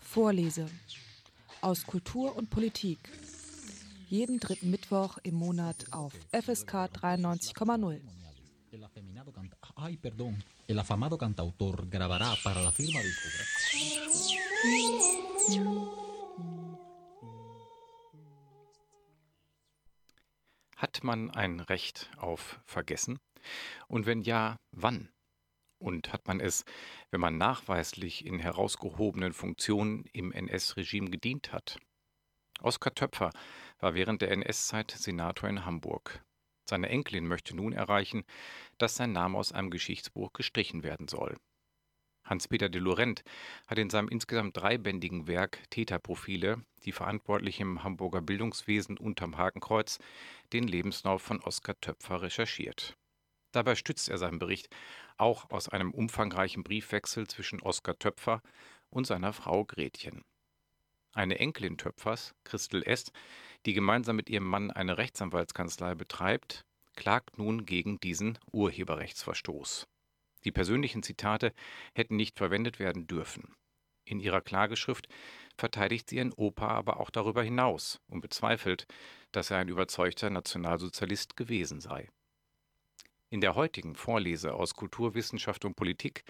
Vorlese aus Kultur und Politik. Jeden dritten Mittwoch im Monat auf FSK 93,0. Ay, perdón. El afamado cantautor grabará para la firma discográfica. Man ein Recht auf Vergessen? Und wenn ja, wann? Und hat man es, wenn man nachweislich in herausgehobenen Funktionen im NS-Regime gedient hat? Oskar Töpfer war während der NS-Zeit Senator in Hamburg. Seine Enkelin möchte nun erreichen, dass sein Name aus einem Geschichtsbuch gestrichen werden soll. Hans-Peter de Laurent hat in seinem insgesamt dreibändigen Werk Täterprofile, die verantwortlich im Hamburger Bildungswesen unterm Hakenkreuz, den Lebenslauf von Oskar Töpfer recherchiert. Dabei stützt er seinen Bericht auch aus einem umfangreichen Briefwechsel zwischen Oskar Töpfer und seiner Frau Gretchen. Eine Enkelin Töpfers, Christel Est, die gemeinsam mit ihrem Mann eine Rechtsanwaltskanzlei betreibt, klagt nun gegen diesen Urheberrechtsverstoß. Die persönlichen Zitate hätten nicht verwendet werden dürfen. In ihrer Klageschrift verteidigt sie ihren Opa aber auch darüber hinaus und bezweifelt, dass er ein überzeugter Nationalsozialist gewesen sei. In der heutigen Vorlese aus Kulturwissenschaft und Politik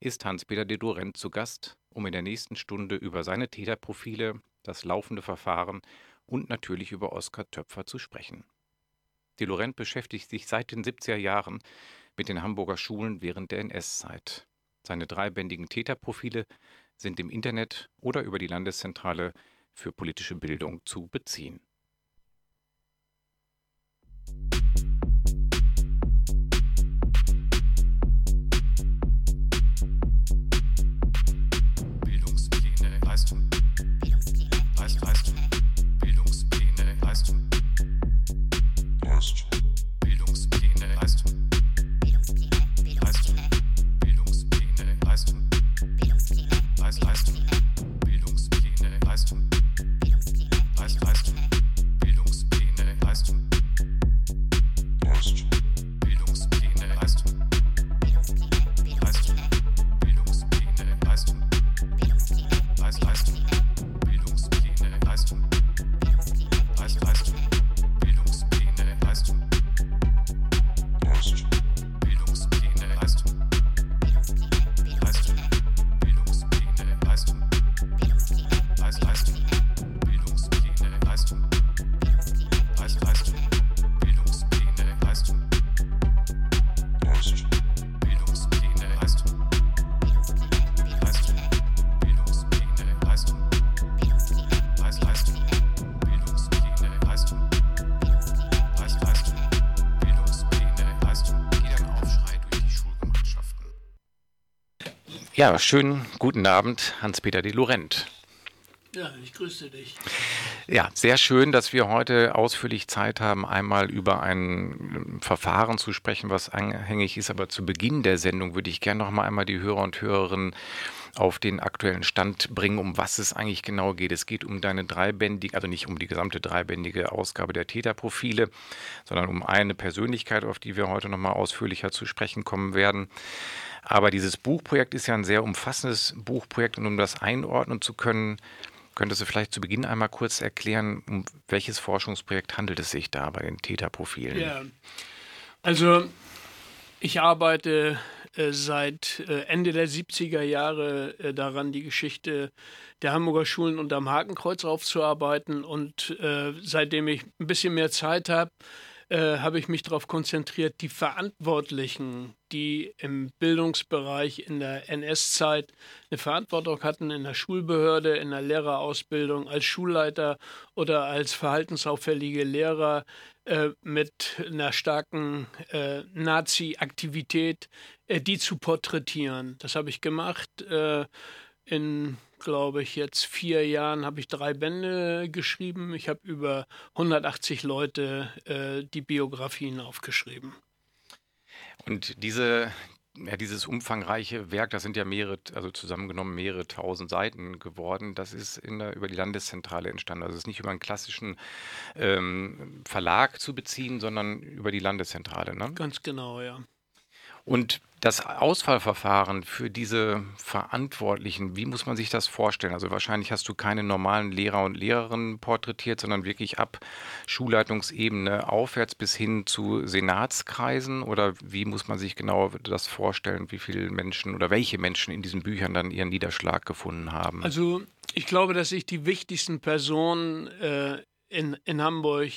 ist Hans-Peter de Dorent zu Gast, um in der nächsten Stunde über seine Täterprofile, das laufende Verfahren und natürlich über Oskar Töpfer zu sprechen. De Laurent beschäftigt sich seit den 70er Jahren mit den Hamburger Schulen während der NS-Zeit. Seine dreibändigen Täterprofile sind im Internet oder über die Landeszentrale für politische Bildung zu beziehen. Ja, schönen guten Abend, Hans-Peter de Laurent. Ja, ich grüße dich. Ja, sehr schön, dass wir heute ausführlich Zeit haben, einmal über ein äh, Verfahren zu sprechen, was anhängig ist. Aber zu Beginn der Sendung würde ich gerne noch mal einmal die Hörer und Hörerinnen auf den aktuellen Stand bringen, um was es eigentlich genau geht. Es geht um deine dreibändige, also nicht um die gesamte dreibändige Ausgabe der Täterprofile, sondern um eine Persönlichkeit, auf die wir heute noch mal ausführlicher zu sprechen kommen werden. Aber dieses Buchprojekt ist ja ein sehr umfassendes Buchprojekt und um das einordnen zu können, Könntest du vielleicht zu Beginn einmal kurz erklären, um welches Forschungsprojekt handelt es sich da bei den Täterprofilen? Ja, also ich arbeite äh, seit äh, Ende der 70er Jahre äh, daran, die Geschichte der Hamburger Schulen unterm Hakenkreuz aufzuarbeiten. Und äh, seitdem ich ein bisschen mehr Zeit habe, äh, habe ich mich darauf konzentriert, die Verantwortlichen, die im Bildungsbereich in der NS-Zeit eine Verantwortung hatten, in der Schulbehörde, in der Lehrerausbildung, als Schulleiter oder als verhaltensauffällige Lehrer äh, mit einer starken äh, Nazi-Aktivität, äh, die zu porträtieren. Das habe ich gemacht. Äh, in, glaube ich, jetzt vier Jahren habe ich drei Bände geschrieben. Ich habe über 180 Leute äh, die Biografien aufgeschrieben. Und diese, ja, dieses umfangreiche Werk, das sind ja mehrere, also zusammengenommen mehrere tausend Seiten geworden, das ist der, über die Landeszentrale entstanden. Also es ist nicht über einen klassischen ähm, Verlag zu beziehen, sondern über die Landeszentrale. Ne? Ganz genau, ja. Und das Auswahlverfahren für diese Verantwortlichen, wie muss man sich das vorstellen? Also wahrscheinlich hast du keine normalen Lehrer und Lehrerinnen porträtiert, sondern wirklich ab Schulleitungsebene aufwärts bis hin zu Senatskreisen oder wie muss man sich genau das vorstellen, wie viele Menschen oder welche Menschen in diesen Büchern dann ihren Niederschlag gefunden haben? Also ich glaube, dass ich die wichtigsten Personen äh, in, in Hamburg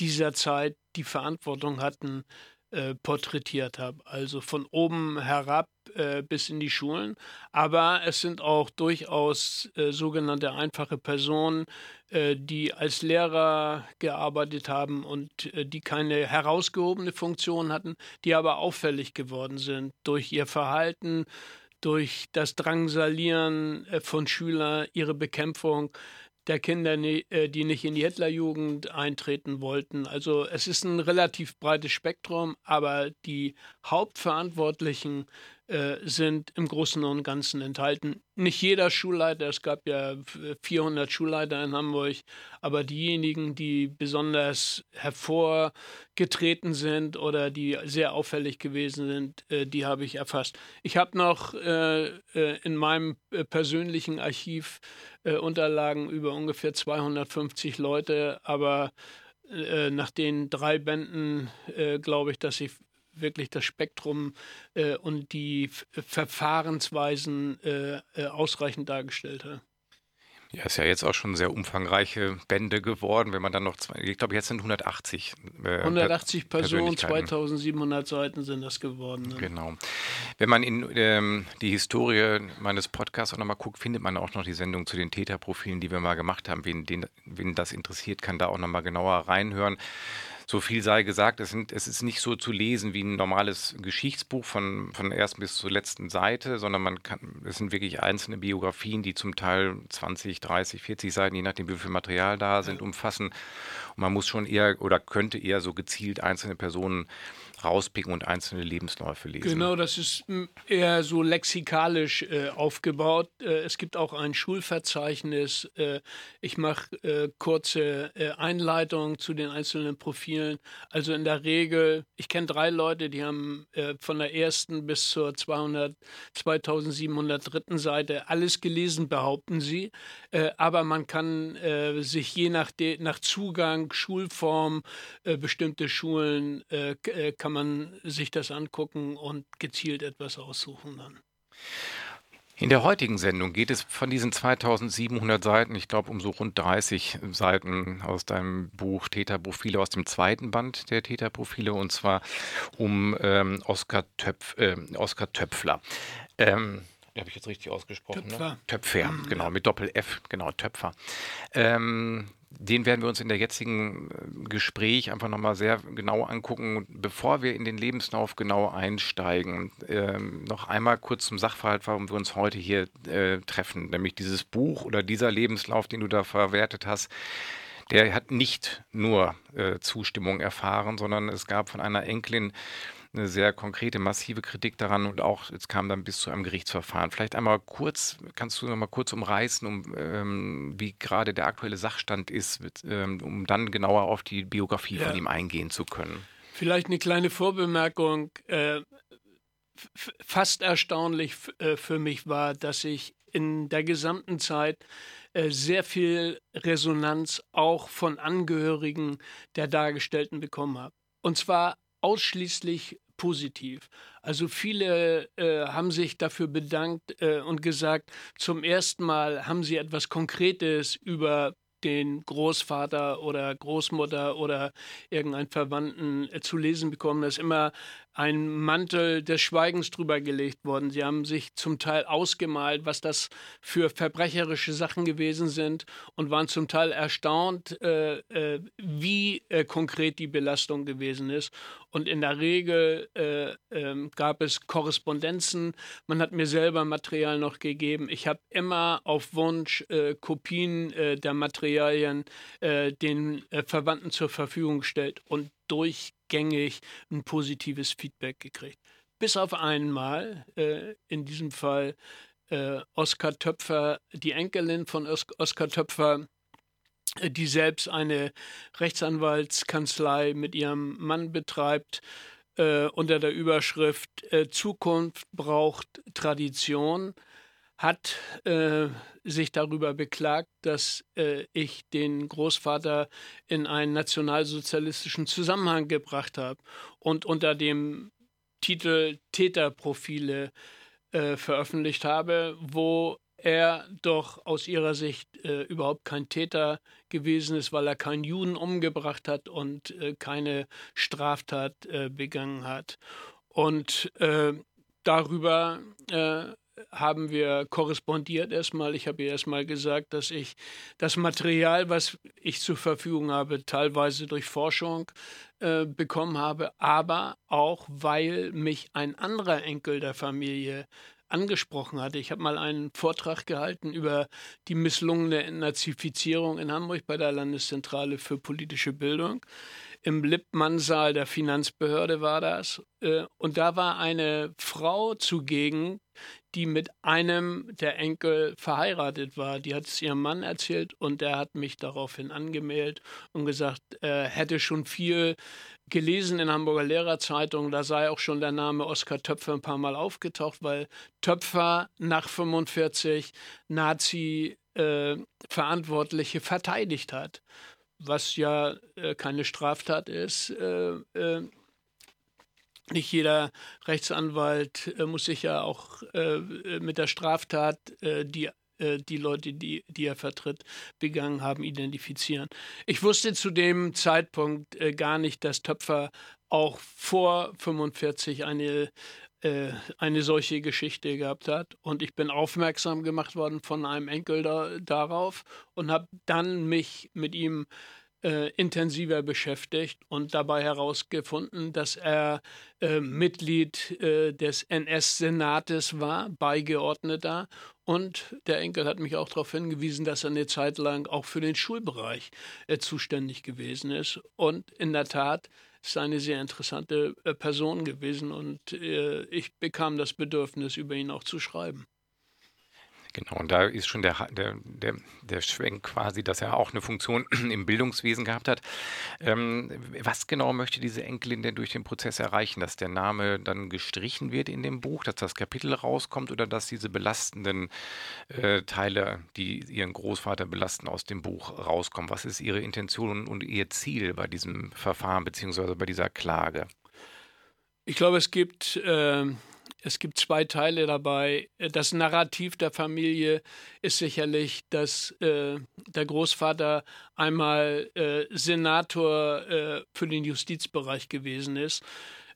dieser Zeit die Verantwortung hatten, äh, porträtiert habe. Also von oben herab äh, bis in die Schulen. Aber es sind auch durchaus äh, sogenannte einfache Personen, äh, die als Lehrer gearbeitet haben und äh, die keine herausgehobene Funktion hatten, die aber auffällig geworden sind durch ihr Verhalten, durch das Drangsalieren äh, von Schülern, ihre Bekämpfung der Kinder, äh, die nicht in die Hitlerjugend eintreten wollten. Also es ist ein relativ breites Spektrum, aber die Hauptverantwortlichen äh, sind im Großen und Ganzen enthalten. Nicht jeder Schulleiter, es gab ja 400 Schulleiter in Hamburg, aber diejenigen, die besonders hervorgetreten sind oder die sehr auffällig gewesen sind, äh, die habe ich erfasst. Ich habe noch äh, äh in meinem äh, persönlichen Archiv äh, Unterlagen über ungefähr 250 Leute, aber nach den drei Bänden glaube ich, dass ich wirklich das Spektrum äh, und die F Verfahrensweisen äh, äh, ausreichend dargestellt hat. Ja, ist ja jetzt auch schon sehr umfangreiche Bände geworden, wenn man dann noch, zwei, ich glaube, jetzt sind 180. Äh, 180 Personen, 2700 Seiten sind das geworden. Ne? Genau. Wenn man in ähm, die Historie meines Podcasts auch nochmal guckt, findet man auch noch die Sendung zu den Täterprofilen, die wir mal gemacht haben. Wen, den, wen das interessiert, kann da auch nochmal genauer reinhören so viel sei gesagt, es, sind, es ist nicht so zu lesen wie ein normales Geschichtsbuch von, von ersten bis zur letzten Seite, sondern man kann, es sind wirklich einzelne Biografien, die zum Teil 20, 30, 40 Seiten, je nachdem wie viel Material da sind, umfassen. Und man muss schon eher oder könnte eher so gezielt einzelne Personen rauspicken und einzelne Lebensläufe lesen. Genau, das ist hm, eher so lexikalisch äh, aufgebaut. Äh, es gibt auch ein Schulverzeichnis. Äh, ich mache äh, kurze äh, Einleitungen zu den einzelnen Profilen. Also in der Regel, ich kenne drei Leute, die haben äh, von der ersten bis zur 200, 2703. Seite alles gelesen, behaupten sie. aber man kann sich je nach, nach Zugang, Schulform, bestimmte Schulen kann man sich das angucken und gezielt etwas aussuchen dann. In der heutigen Sendung geht es von diesen 2700 Seiten, ich glaube um so rund 30 Seiten aus deinem Buch Täterprofile aus dem zweiten Band der Täterprofile und zwar um ähm, Oskar, Töpf, äh, Oskar Töpfler. Ähm, habe ich jetzt richtig ausgesprochen? Töpfer. Ne? Töpfer, mhm, genau, mit Doppel-F, genau, Töpfer. Ähm, den werden wir uns in der jetzigen äh, Gespräch einfach nochmal sehr genau angucken. Bevor wir in den Lebenslauf genau einsteigen, ähm, noch einmal kurz zum Sachverhalt, warum wir uns heute hier äh, treffen. Nämlich dieses Buch oder dieser Lebenslauf, den du da verwertet hast, der hat nicht nur äh, Zustimmung erfahren, sondern es gab von einer Enkelin eine sehr konkrete, massive Kritik daran und auch, es kam dann bis zu einem Gerichtsverfahren. Vielleicht einmal kurz, kannst du noch mal kurz umreißen, um, ähm, wie gerade der aktuelle Sachstand ist, ähm, um dann genauer auf die Biografie ja. von ihm eingehen zu können. Vielleicht eine kleine Vorbemerkung. Äh, fast erstaunlich äh, für mich war, dass ich in der gesamten Zeit äh, sehr viel Resonanz auch von Angehörigen der Dargestellten bekommen habe. Und zwar ausschließlich positiv. Also viele äh, haben sich dafür bedankt äh, und gesagt, zum ersten Mal haben sie etwas Konkretes über den Großvater oder Großmutter oder irgendeinen Verwandten äh, zu lesen bekommen. Da ist immer ein Mantel des Schweigens drüber gelegt worden. Sie haben sich zum Teil ausgemalt, was das für verbrecherische Sachen gewesen sind und waren zum Teil erstaunt, äh, äh, wie äh, konkret die Belastung gewesen ist. Und in der Regel äh, ähm, gab es Korrespondenzen. Man hat mir selber Material noch gegeben. Ich habe immer auf Wunsch äh, Kopien äh, der Materialien den Verwandten zur Verfügung gestellt. Und durchgängig ein positives Feedback gekriegt. Bis auf einmal, äh, in diesem Fall äh, Oskar Töpfer, die Enkelin von Os Oskar Töpfer, äh, die selbst eine Rechtsanwaltskanzlei mit ihrem Mann betreibt, äh, unter der Überschrift äh, Zukunft braucht Tradition hat äh, sich darüber beklagt, dass äh, ich den Großvater in einen nationalsozialistischen Zusammenhang gebracht habe und unter dem Titel Täterprofile äh, veröffentlicht habe, wo er doch aus ihrer Sicht äh, überhaupt kein Täter gewesen ist, weil er keinen Juden umgebracht hat und äh, keine Straftat äh, begangen hat. Und äh, darüber äh, haben wir korrespondiert erstmal. Ich habe ihr erstmal gesagt, dass ich das Material, was ich zur Verfügung habe, teilweise durch Forschung äh, bekommen habe, aber auch, weil mich ein anderer Enkel der Familie angesprochen hatte. Ich habe mal einen Vortrag gehalten über die misslungene Entnazifizierung in Hamburg bei der Landeszentrale für politische Bildung. Im Lippmann-Saal der Finanzbehörde war das. Äh, und da war eine Frau zugegen, die mit einem der Enkel verheiratet war. Die hat es ihrem Mann erzählt und der hat mich daraufhin angemeldet und gesagt, er hätte schon viel gelesen in Hamburger Lehrerzeitung, da sei auch schon der Name Oskar Töpfer ein paar Mal aufgetaucht, weil Töpfer nach 45 Nazi-Verantwortliche äh, verteidigt hat, was ja äh, keine Straftat ist. Äh, äh nicht jeder Rechtsanwalt äh, muss sich ja auch äh, mit der Straftat, äh, die äh, die Leute, die, die er vertritt, begangen haben, identifizieren. Ich wusste zu dem Zeitpunkt äh, gar nicht, dass Töpfer auch vor 45 eine äh, eine solche Geschichte gehabt hat. Und ich bin aufmerksam gemacht worden von einem Enkel da, darauf und habe dann mich mit ihm äh, intensiver beschäftigt und dabei herausgefunden, dass er äh, Mitglied äh, des NS-Senates war, Beigeordneter. Und der Enkel hat mich auch darauf hingewiesen, dass er eine Zeit lang auch für den Schulbereich äh, zuständig gewesen ist. Und in der Tat ist eine sehr interessante äh, Person gewesen und äh, ich bekam das Bedürfnis, über ihn auch zu schreiben. Genau, und da ist schon der, der, der, der Schwenk quasi, dass er auch eine Funktion im Bildungswesen gehabt hat. Ähm, was genau möchte diese Enkelin denn durch den Prozess erreichen? Dass der Name dann gestrichen wird in dem Buch, dass das Kapitel rauskommt oder dass diese belastenden äh, Teile, die ihren Großvater belasten, aus dem Buch rauskommen? Was ist ihre Intention und ihr Ziel bei diesem Verfahren bzw. bei dieser Klage? Ich glaube, es gibt äh, es gibt zwei Teile dabei. Das Narrativ der Familie ist sicherlich, dass äh, der Großvater einmal äh, Senator äh, für den Justizbereich gewesen ist.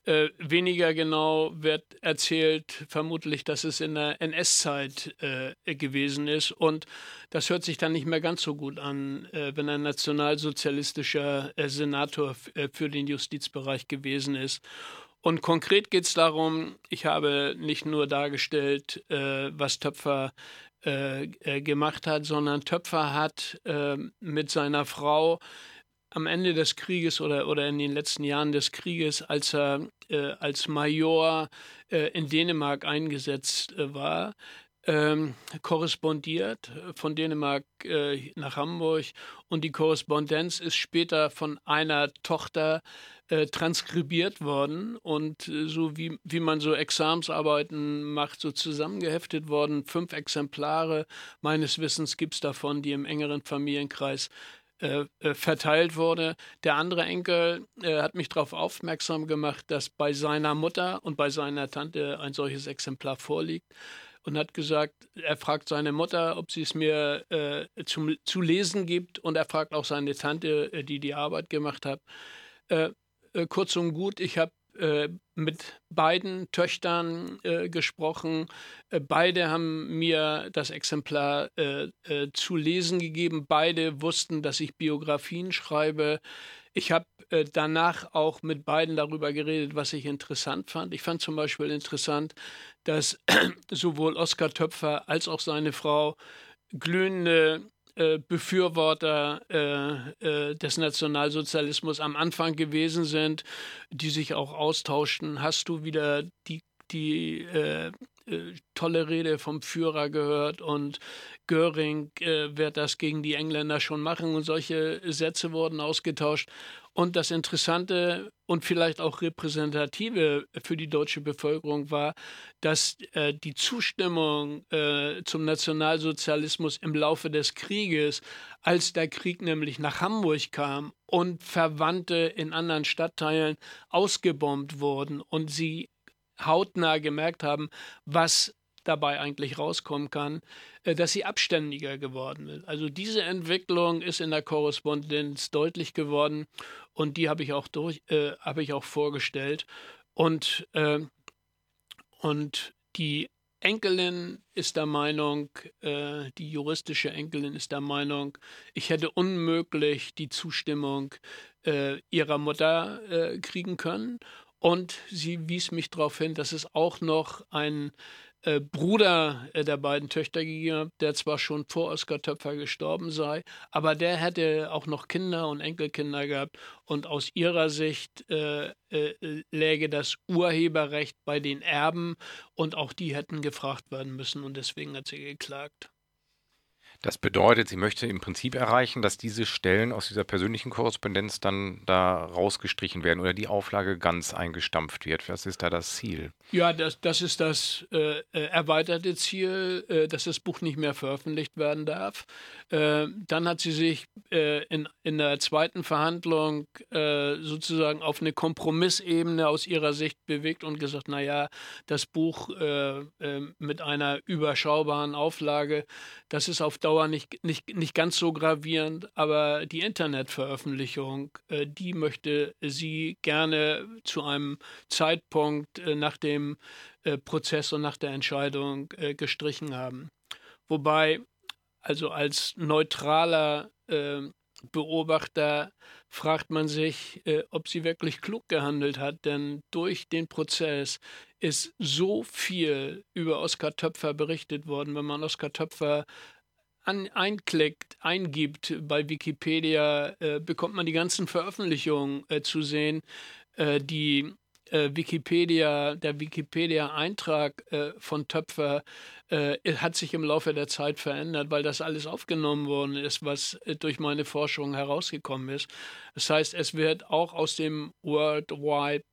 Äh, weniger genau wird erzählt, vermutlich, dass es in der NS-Zeit äh, gewesen ist. Und das hört sich dann nicht mehr ganz so gut an, äh, wenn ein nationalsozialistischer Senator für den Justizbereich gewesen ist. Und konkret geht es darum, ich habe nicht nur dargestellt, äh, was Töpfer äh, äh, gemacht hat, sondern Töpfer hat äh, mit seiner Frau am Ende des Krieges oder, oder in den letzten Jahren des Krieges, als er äh, als Major äh, in Dänemark eingesetzt war, ähm, korrespondiert von Dänemark äh, nach Hamburg. Und die Korrespondenz ist später von einer Tochter äh, transkribiert worden und äh, so wie, wie man so Examsarbeiten macht, so zusammengeheftet worden. Fünf Exemplare meines Wissens gibt es davon, die im engeren Familienkreis äh, verteilt wurde. Der andere Enkel hat mich darauf aufmerksam gemacht, dass bei seiner Mutter und bei seiner Tante ein solches Exemplar vorliegt und hat gesagt, er fragt seine Mutter, ob sie es mir äh, zum, zu lesen gibt und er fragt auch seine Tante, die die Arbeit gemacht hat. Äh, äh kurz und gut, ich habe äh, mit beiden Töchtern äh, gesprochen. beide haben mir das Exemplar zu lesen gegeben. Beide wussten, dass ich Biografien schreibe. Ich habe äh, danach auch mit beiden darüber geredet, was ich interessant fand. Ich fand zum Beispiel interessant, dass sowohl Oskar Töpfer als auch seine Frau glühende äh, Befürworter äh, äh, des Nationalsozialismus am Anfang gewesen sind, die sich auch austauschten. Hast du wieder die die äh, äh, tolle Rede vom Führer gehört und Göring äh, wird das gegen die Engländer schon machen und solche Sätze wurden ausgetauscht. Und das Interessante und vielleicht auch repräsentative für die deutsche Bevölkerung war, dass äh, die Zustimmung äh, zum Nationalsozialismus im Laufe des Krieges, als der Krieg nämlich nach Hamburg kam und Verwandte in anderen Stadtteilen ausgebombt wurden und sie hautnah gemerkt haben, was dabei eigentlich rauskommen kann, äh, dass sie abständiger geworden ist. Also diese Entwicklung ist in der Korrespondenz deutlich geworden und die habe ich auch durch, äh, habe ich auch vorgestellt und äh, und die Enkelin ist der Meinung, äh, die juristische Enkelin ist der Meinung, ich hätte unmöglich die Zustimmung äh, ihrer Mutter äh, kriegen können. Und sie wies mich darauf hin, dass es auch noch einen äh, Bruder äh, der beiden Töchter gegeben hat, der zwar schon vor Oskar Töpfer gestorben sei, aber der hätte auch noch Kinder und Enkelkinder gehabt. Und aus ihrer Sicht äh, äh, läge das Urheberrecht bei den Erben und auch die hätten gefragt werden müssen und deswegen hat sie geklagt. Das bedeutet, sie möchte im Prinzip erreichen, dass diese Stellen aus dieser persönlichen Korrespondenz dann da rausgestrichen werden oder die Auflage ganz eingestampft wird. Was ist da das Ziel? Ja, das, das ist das äh, äh erweiterte Ziel, äh, dass das Buch nicht mehr veröffentlicht werden darf. Äh, dann hat sie sich äh, in, in der zweiten Verhandlung äh, sozusagen auf eine Kompromissebene aus ihrer Sicht bewegt und gesagt, naja, das Buch mit einer überschaubaren Auflage, das ist auf Dauer nicht, nicht, nicht ganz so gravierend, aber die Internetveröffentlichung, die möchte sie gerne zu einem Zeitpunkt nach dem äh, Prozess und nach der Entscheidung äh, gestrichen haben. Wobei, also als neutraler äh, Beobachter fragt man sich, äh, ob sie wirklich klug gehandelt hat, denn durch den Prozess ist so viel über Oskar Töpfer berichtet worden. Wenn man Oskar Töpfer an, einklickt, eingibt bei Wikipedia, äh, bekommt man die ganzen Veröffentlichungen äh, zu sehen, äh, die äh, Wikipedia, der Wikipedia-Eintrag äh, von Töpfer äh, hat sich im Laufe der Zeit verändert, weil das alles aufgenommen worden ist, was durch meine Forschung herausgekommen ist. Das heißt, es wird auch aus dem World Wide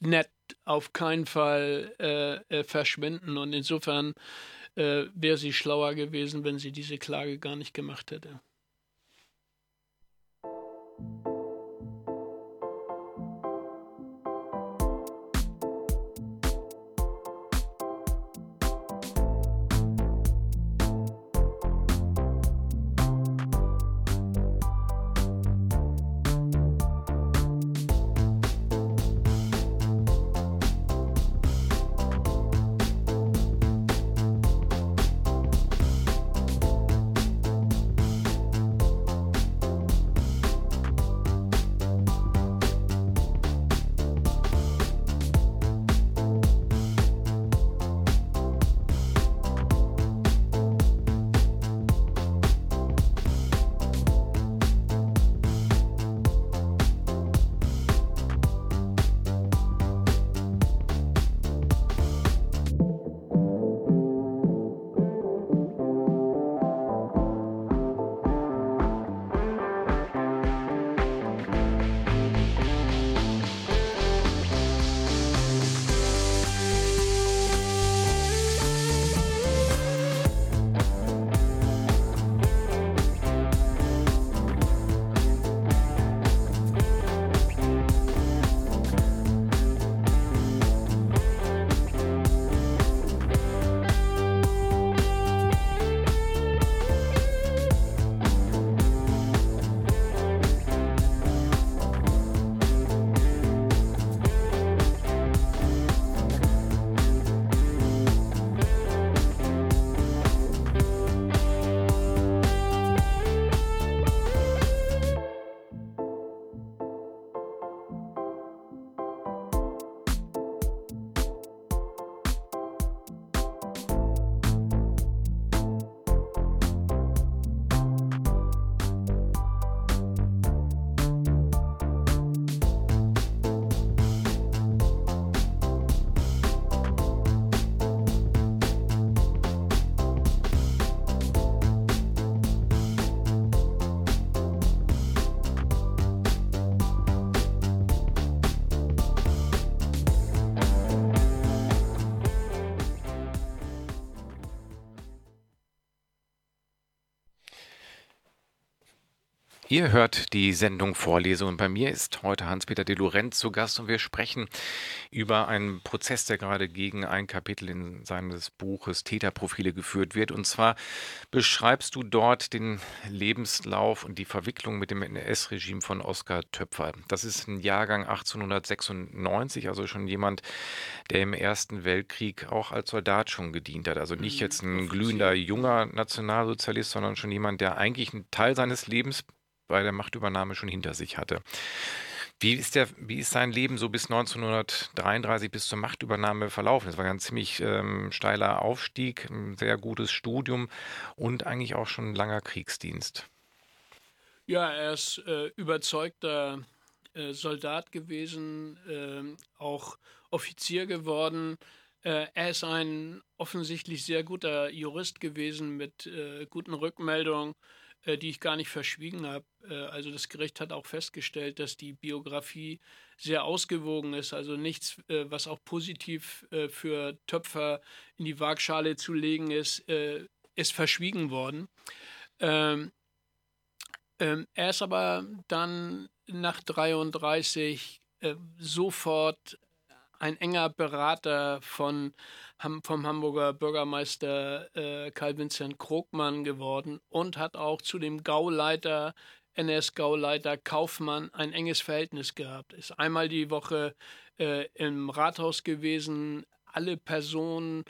Net auf keinen Fall verschwinden und insofern wäre sie schlauer gewesen, wenn sie diese Klage gar nicht gemacht hätte. Ihr hört die Sendung Vorlese und bei mir ist heute Hans-Peter de Lorenz zu Gast und wir sprechen über einen Prozess, der gerade gegen ein Kapitel in seines Buches Täterprofile geführt wird. Und zwar beschreibst du dort den Lebenslauf und die Verwicklung mit dem NS-Regime von Oskar Töpfer. Das ist ein Jahrgang 1896, also schon jemand, der im Ersten Weltkrieg auch als Soldat schon gedient hat. Also nicht jetzt ein glühender junger Nationalsozialist, sondern schon jemand, der eigentlich einen Teil seines Lebens bei der Machtübernahme schon hinter sich hatte. Wie ist, der, wie ist sein Leben so bis 1933, bis zur Machtübernahme verlaufen? Es war ein ziemlich ähm, steiler Aufstieg, ein sehr gutes Studium und eigentlich auch schon ein langer Kriegsdienst. Ja, er ist äh, überzeugter äh, Soldat gewesen, äh, auch Offizier geworden. Äh, er ist ein offensichtlich sehr guter Jurist gewesen mit äh, guten Rückmeldungen die ich gar nicht verschwiegen habe. Äh, also das Gericht hat auch festgestellt, dass die Biografie sehr ausgewogen ist. Also nichts, äh, was auch positiv äh, für Töpfer in die Waagschale zu legen ist, äh, ist verschwiegen worden. Ähm, ähm, er ist aber dann nach 33 äh, sofort ein enger Berater von vom Hamburger Bürgermeister äh, Karl Vincent Krogmann geworden und hat auch zu dem Gauleiter, NS-Gauleiter Kaufmann ein enges Verhältnis gehabt. Ist einmal die Woche äh, im Rathaus gewesen, alle Personen,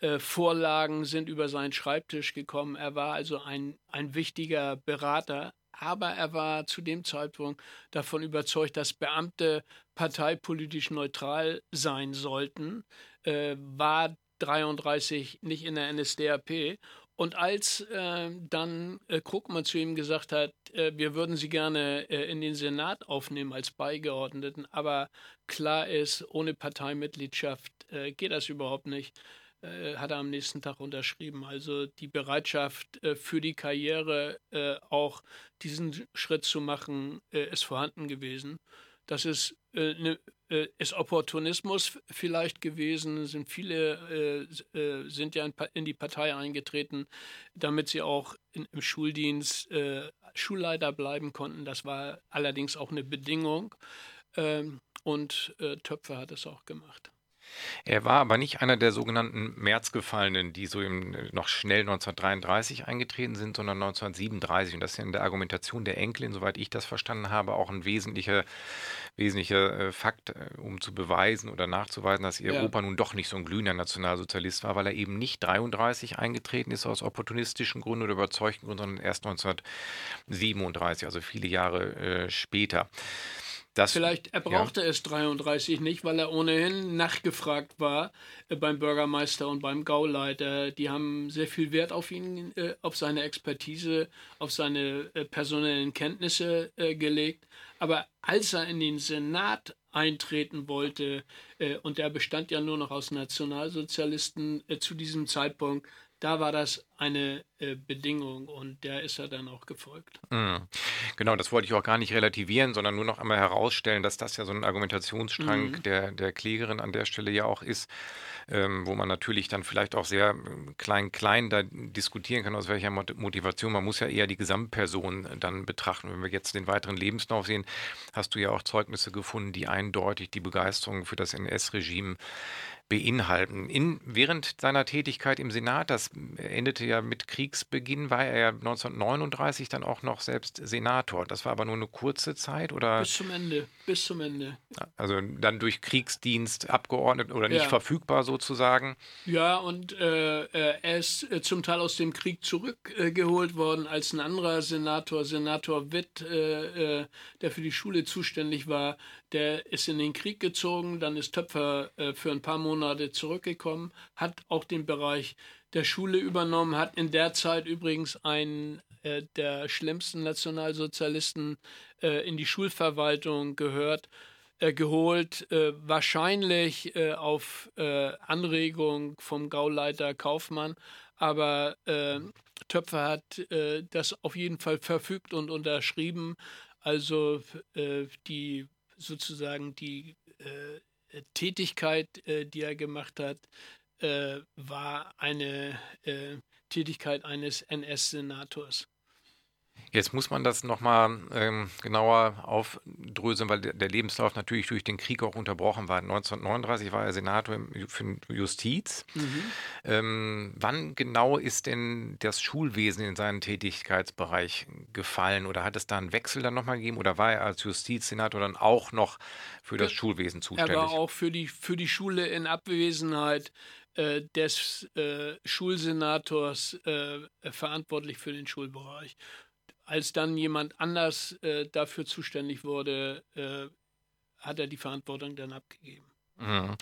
äh, Vorlagen sind über seinen Schreibtisch gekommen. Er war also ein, ein wichtiger Berater, aber er war zu dem Zeitpunkt davon überzeugt, dass Beamte parteipolitisch neutral sein sollten, äh, war 33 nicht in der NSDAP. Und als äh, dann äh, Krugmann zu ihm gesagt hat, äh, wir würden Sie gerne äh, in den Senat aufnehmen als Beigeordneten, aber klar ist, ohne Parteimitgliedschaft äh, geht das überhaupt nicht, äh, hat er am nächsten Tag unterschrieben. Also die Bereitschaft äh, für die Karriere, äh, auch diesen Schritt zu machen, äh, ist vorhanden gewesen. Das ist, äh, ne, ist Opportunismus vielleicht gewesen, sind viele sind ja in, in, die Partei eingetreten, damit sie auch in, im Schuldienst Schulleiter bleiben konnten. Das war allerdings auch eine Bedingung. Ähm, und Töpfer hat es auch gemacht. Er war aber nicht einer der sogenannten Märzgefallenen, die so im, noch schnell 1933 eingetreten sind, sondern 1937. Und das ist ja in der Argumentation der Enkelin, soweit ich das verstanden habe, auch ein wesentlicher, wesentlicher äh, Fakt, äh, um zu beweisen oder nachzuweisen, dass ihr ja. Opa nun doch nicht so ein glühender Nationalsozialist war, weil er eben nicht 33 eingetreten ist aus opportunistischen Gründen oder überzeugten Gründen, sondern erst 1937, also viele Jahre äh, später. Das, Vielleicht er brauchte ja. es 33 nicht, weil er ohnehin nachgefragt war äh, beim Bürgermeister und beim Gauleiter. Die haben sehr viel Wert auf ihn, äh, auf seine Expertise, auf seine äh, personellen Kenntnisse gelegt. Aber als er in den Senat eintreten wollte, und der bestand ja nur noch aus Nationalsozialisten zu diesem Zeitpunkt, da war das eine äh, Bedingung und der ist er dann auch gefolgt. Mhm. Genau, das wollte ich auch gar nicht relativieren, sondern nur noch einmal herausstellen, dass das ja so ein Argumentationsstrang mhm. der, der Klägerin an der Stelle ja auch ist, ähm, wo man natürlich dann vielleicht auch sehr klein-klein ähm, da diskutieren kann, aus welcher Motivation. Man muss ja eher die Gesamtperson dann betrachten. Wenn wir jetzt den weiteren Lebenslauf sehen, hast du ja auch Zeugnisse gefunden, die eindeutig die Begeisterung für das NS-Regime beinhalten. In, während seiner Tätigkeit im Senat, das endete ja mit Kriegsbeginn, war er ja 1939 dann auch noch selbst Senator. Das war aber nur eine kurze Zeit, oder? Bis zum Ende, bis zum Ende. Also dann durch Kriegsdienst abgeordnet oder nicht ja. verfügbar sozusagen. Ja, und äh, äh er ist äh, zum Teil aus dem Krieg zurückgeholt äh, worden als ein anderer Senator, Senator Witt, äh, äh, der für die Schule zuständig war. Der ist in den Krieg gezogen, dann ist Töpfer für ein paar Monate zurückgekommen, hat auch den Bereich der Schule übernommen, hat in der Zeit übrigens einen äh, der schlimmsten Nationalsozialisten äh, in die Schulverwaltung gehört, äh, geholt, äh, wahrscheinlich äh, auf äh, Anregung vom Gauleiter Kaufmann, aber Töpfer hat das auf jeden Fall verfügt und unterschrieben. Also die sozusagen die Tätigkeit, die er gemacht hat, äh, war eine äh, Tätigkeit eines NS-Senators. Jetzt muss man das nochmal ähm, genauer aufdröseln, weil der, Lebenslauf natürlich durch den Krieg auch unterbrochen war. 1939 war er Senator für Justiz. Ähm, wann genau ist denn das Schulwesen in seinen Tätigkeitsbereich gefallen? Oder hat es da einen Wechsel dann nochmal gegeben? Oder war er als Justizsenator dann auch noch für das Schulwesen Er zuständig? war auch für die, für die Schule in Abwesenheit äh, des äh, Schulsenators äh, verantwortlich für den Schulbereich. Als dann jemand anders äh, dafür zuständig wurde, äh, hat er die Verantwortung dann abgegeben. Mhm.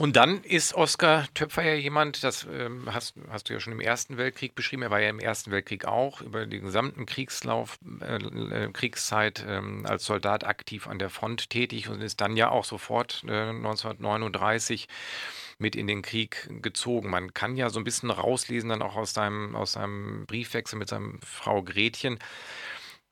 Und dann ist Oskar Töpfer ja jemand, das ähm, hast, hast du ja schon im Ersten Weltkrieg beschrieben, er war ja im Ersten Weltkrieg auch über den gesamten Kriegslauf, äh, äh, Kriegszeit ähm, als Soldat aktiv an der Front tätig und ist dann ja auch sofort äh, 1939 mit in den Krieg gezogen. Man kann ja so ein bisschen rauslesen dann auch aus seinem, aus seinem Briefwechsel mit seiner Frau Gretchen,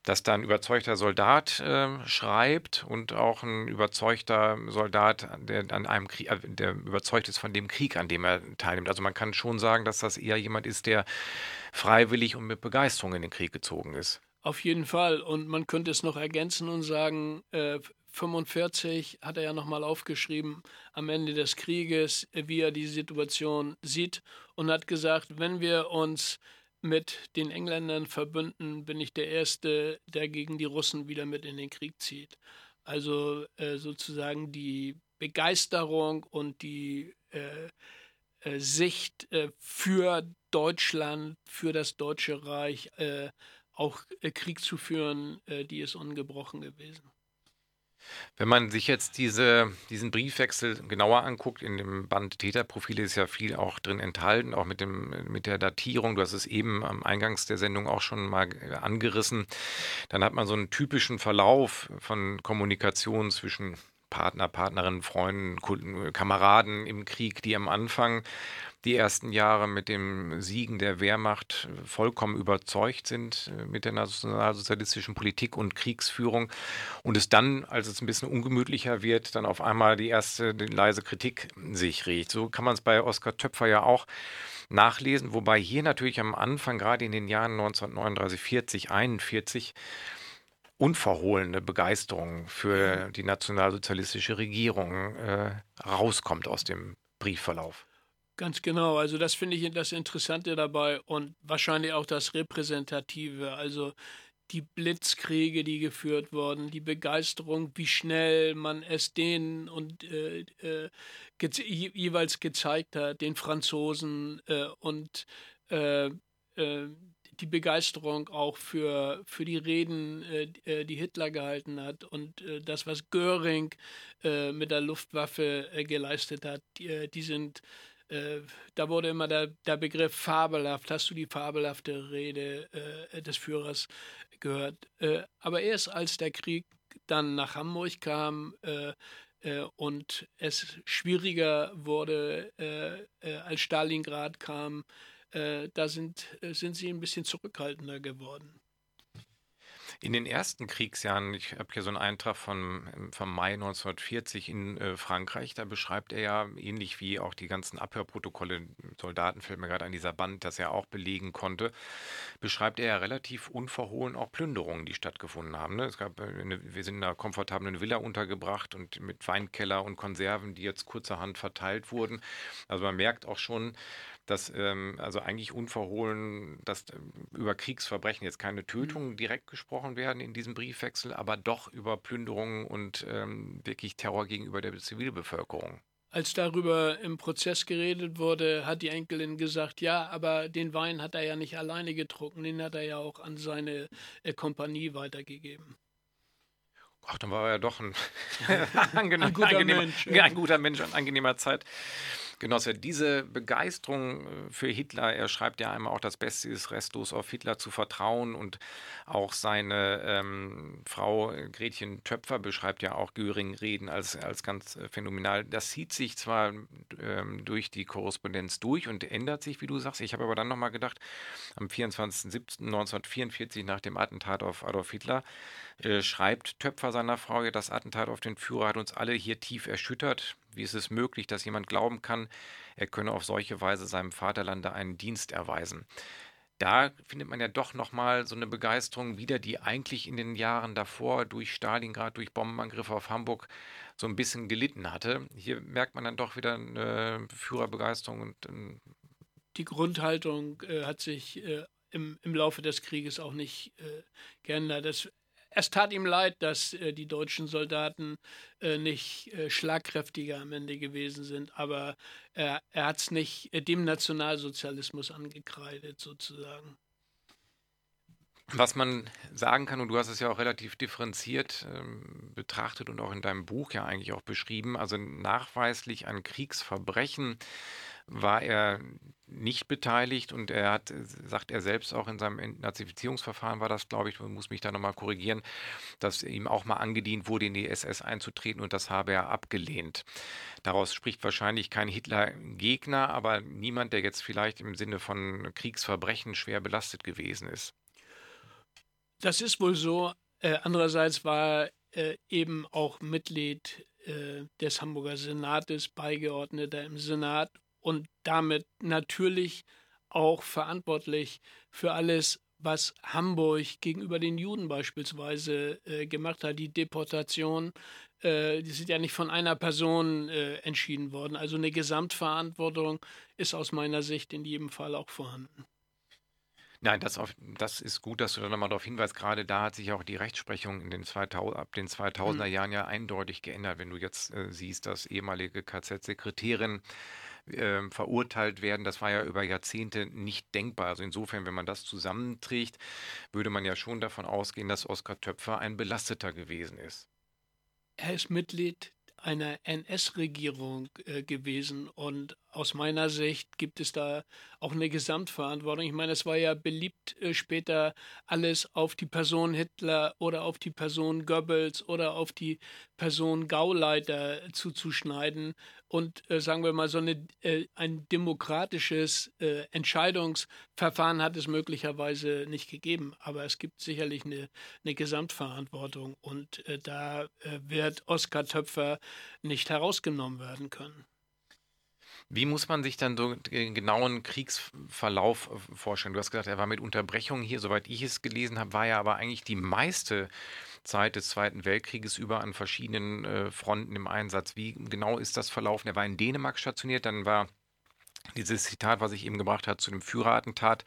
dass da ein überzeugter Soldat äh, schreibt und auch ein überzeugter Soldat, der an einem Krieg, äh, der überzeugt ist von dem Krieg, an dem er teilnimmt. Also man kann schon sagen, dass das eher jemand ist, der freiwillig und mit Begeisterung in den Krieg gezogen ist. Auf jeden Fall. Und man könnte es noch ergänzen und sagen, äh, 45 hat er ja nochmal aufgeschrieben am Ende des Krieges, wie er die Situation sieht und hat gesagt, wenn wir uns mit den Engländern verbünden, bin ich der Erste, der gegen die Russen wieder mit in den Krieg zieht. Also äh, sozusagen die Begeisterung und die äh, äh, Sicht äh, für Deutschland, für das Deutsche Reich, äh, auch äh, Krieg zu führen, die ist ungebrochen gewesen. Wenn man sich jetzt diese, diesen Briefwechsel genauer anguckt, in dem Band Täterprofile ist ja viel auch drin enthalten, auch mit, dem, mit der Datierung. Du hast es eben am Eingangs der Sendung auch schon mal angerissen. Dann hat man so einen typischen Verlauf von Kommunikation zwischen Partner, Partnerinnen, Freunden, Kameraden im Krieg, die am Anfang die ersten Jahre mit dem Siegen der Wehrmacht vollkommen überzeugt sind äh, mit der nationalsozialistischen Politik und Kriegsführung und es dann, als es ein bisschen ungemütlicher wird, dann auf einmal die erste die leise Kritik sich regt. So kann man es bei Oskar Töpfer ja auch nachlesen, wobei hier natürlich am Anfang, gerade in den Jahren 1939, 40, 41, unverhohlene Begeisterung für die nationalsozialistische Regierung äh, rauskommt aus dem Briefverlauf. Ganz genau. Also das finde ich das Interessante dabei und wahrscheinlich auch das Repräsentative. Also die Blitzkriege, die geführt wurden, die Begeisterung, wie schnell man es denen und äh, äh, ge jeweils gezeigt hat, den Franzosen äh, und äh, äh, die Begeisterung auch für, für die Reden, äh, die Hitler gehalten hat und äh, das, was Göring äh, mit der Luftwaffe geleistet hat, die, die sind, da wurde immer der, der Begriff fabelhaft, hast du die fabelhafte Rede des Führers gehört. aber erst als der Krieg dann nach Hamburg kam, und es schwieriger wurde, als Stalingrad kam, äh, da sind, äh, sind sie ein bisschen zurückhaltender geworden. In den ersten Kriegsjahren, ich habe hier so einen Eintrag von, vom Mai 1940 in äh, Frankreich, da beschreibt er ja, ähnlich wie auch die ganzen Abhörprotokolle, Soldaten fällt mir gerade an dieser Band, das er auch belegen konnte, beschreibt er ja relativ unverhohlen auch Plünderungen, die stattgefunden haben. Ne? Es gab eine, wir sind in einer komfortablen Villa untergebracht und mit Weinkeller und Konserven, die jetzt kurzerhand verteilt wurden. Also man merkt auch schon, dass ähm, also eigentlich unverhohlen, dass ähm, über Kriegsverbrechen jetzt keine Tötungen direkt gesprochen werden in diesem Briefwechsel, aber doch über Plünderungen und ähm, wirklich Terror gegenüber der Zivilbevölkerung. Als darüber im Prozess geredet wurde, hat die Enkelin gesagt, ja, aber den Wein hat er ja nicht alleine getrunken, den hat er ja auch an seine äh, Kompanie weitergegeben. Ach, dann war er ja doch ein, ein, Ein guter angenehmer, Mensch, ja, ein guter Mensch, ein angenehmer Zeit. Genosse, diese Begeisterung äh, für Hitler, er schreibt ja einmal auch, das Beste ist restlos auf Hitler zu vertrauen und auch seine ähm, Frau äh, Gretchen Töpfer beschreibt ja auch Göring-Reden als, als ganz äh, phänomenal. Das zieht sich zwar ähm, durch die Korrespondenz durch und ändert sich, wie du sagst. Ich habe aber dann nochmal gedacht, am 24.07.1944 nach dem Attentat auf Adolf Hitler äh, schreibt Töpfer seiner Frau, das Attentat auf den Führer hat uns alle hier tief erschüttert. Wie ist es möglich, dass jemand glauben kann, er könne auf solche Weise seinem Vaterlande einen Dienst erweisen? da findet man ja doch nochmal so eine Begeisterung wieder, die eigentlich in den Jahren davor durch Stalingrad, durch Bombenangriffe auf Hamburg so ein bisschen gelitten hatte. Hier merkt man dann doch wieder eine Führerbegeisterung und ähm, Die Grundhaltung äh, hat sich äh, im, im Laufe des Krieges auch nicht äh, geändert. Es, es tat ihm leid, dass äh, die deutschen Soldaten äh, nicht äh, schlagkräftiger am Ende gewesen sind, aber er, er hat es nicht äh, dem Nationalsozialismus angekreidet, sozusagen. Was man sagen kann, und du hast es ja auch relativ differenziert ähm, betrachtet und auch in deinem Buch ja eigentlich auch beschrieben, also nachweislich an Kriegsverbrechen war er nicht beteiligt und er hat, sagt er selbst auch in seinem Entnazifizierungsverfahren war das, glaube ich, muss mich da nochmal korrigieren, dass ihm auch mal angedient wurde, in die SS einzutreten und das habe er abgelehnt. Daraus spricht wahrscheinlich kein Hitler-Gegner, aber niemand, der jetzt vielleicht im Sinne von Kriegsverbrechen schwer belastet gewesen ist. Das ist wohl so. Äh, andererseits war er eben auch Mitglied äh, des Hamburger Senates, Beigeordneter im Senat und damit natürlich auch verantwortlich für alles, was Hamburg gegenüber den Juden beispielsweise äh, gemacht hat. Die Deportation, äh, die sind ja nicht von einer Person äh, entschieden worden. Also eine Gesamtverantwortung ist aus meiner Sicht in jedem Fall auch vorhanden. Nein, das, auf, das ist gut, dass du da nochmal darauf hinweist. Gerade da hat sich auch die Rechtsprechung in den 2000, ab den 2000er Jahren ja eindeutig geändert. Wenn du jetzt äh, siehst, dass ehemalige KZ-Sekretärin äh, verurteilt werden, das war ja über Jahrzehnte nicht denkbar. Also insofern, wenn man das zusammenträgt, würde man ja schon davon ausgehen, dass Oskar Töpfer ein Belasteter gewesen ist. Er ist Mitglied einer NS-Regierung äh, gewesen und aus meiner Sicht gibt es da auch eine Gesamtverantwortung. Ich meine, es war ja beliebt, äh, später alles auf die Person Hitler oder auf die Person Goebbels oder auf die Person Gauleiter zuzuschneiden. Und äh, sagen wir mal, so eine, äh, ein demokratisches äh, Entscheidungsverfahren hat es möglicherweise nicht gegeben. Aber es gibt sicherlich eine, eine Gesamtverantwortung. Und äh, da äh, wird Oskar Töpfer nicht herausgenommen werden können. Wie muss man sich dann so den genauen Kriegsverlauf äh, vorstellen? Du hast gesagt, er war mit Unterbrechungen hier. Soweit ich es gelesen habe, war er aber eigentlich die meiste Zeit des Zweiten Weltkrieges über an verschiedenen äh, Fronten im Einsatz. Wie genau ist das verlaufen? Er war in Dänemark stationiert, dann war dieses Zitat, was ich eben gebracht habe zu dem Führerattentat.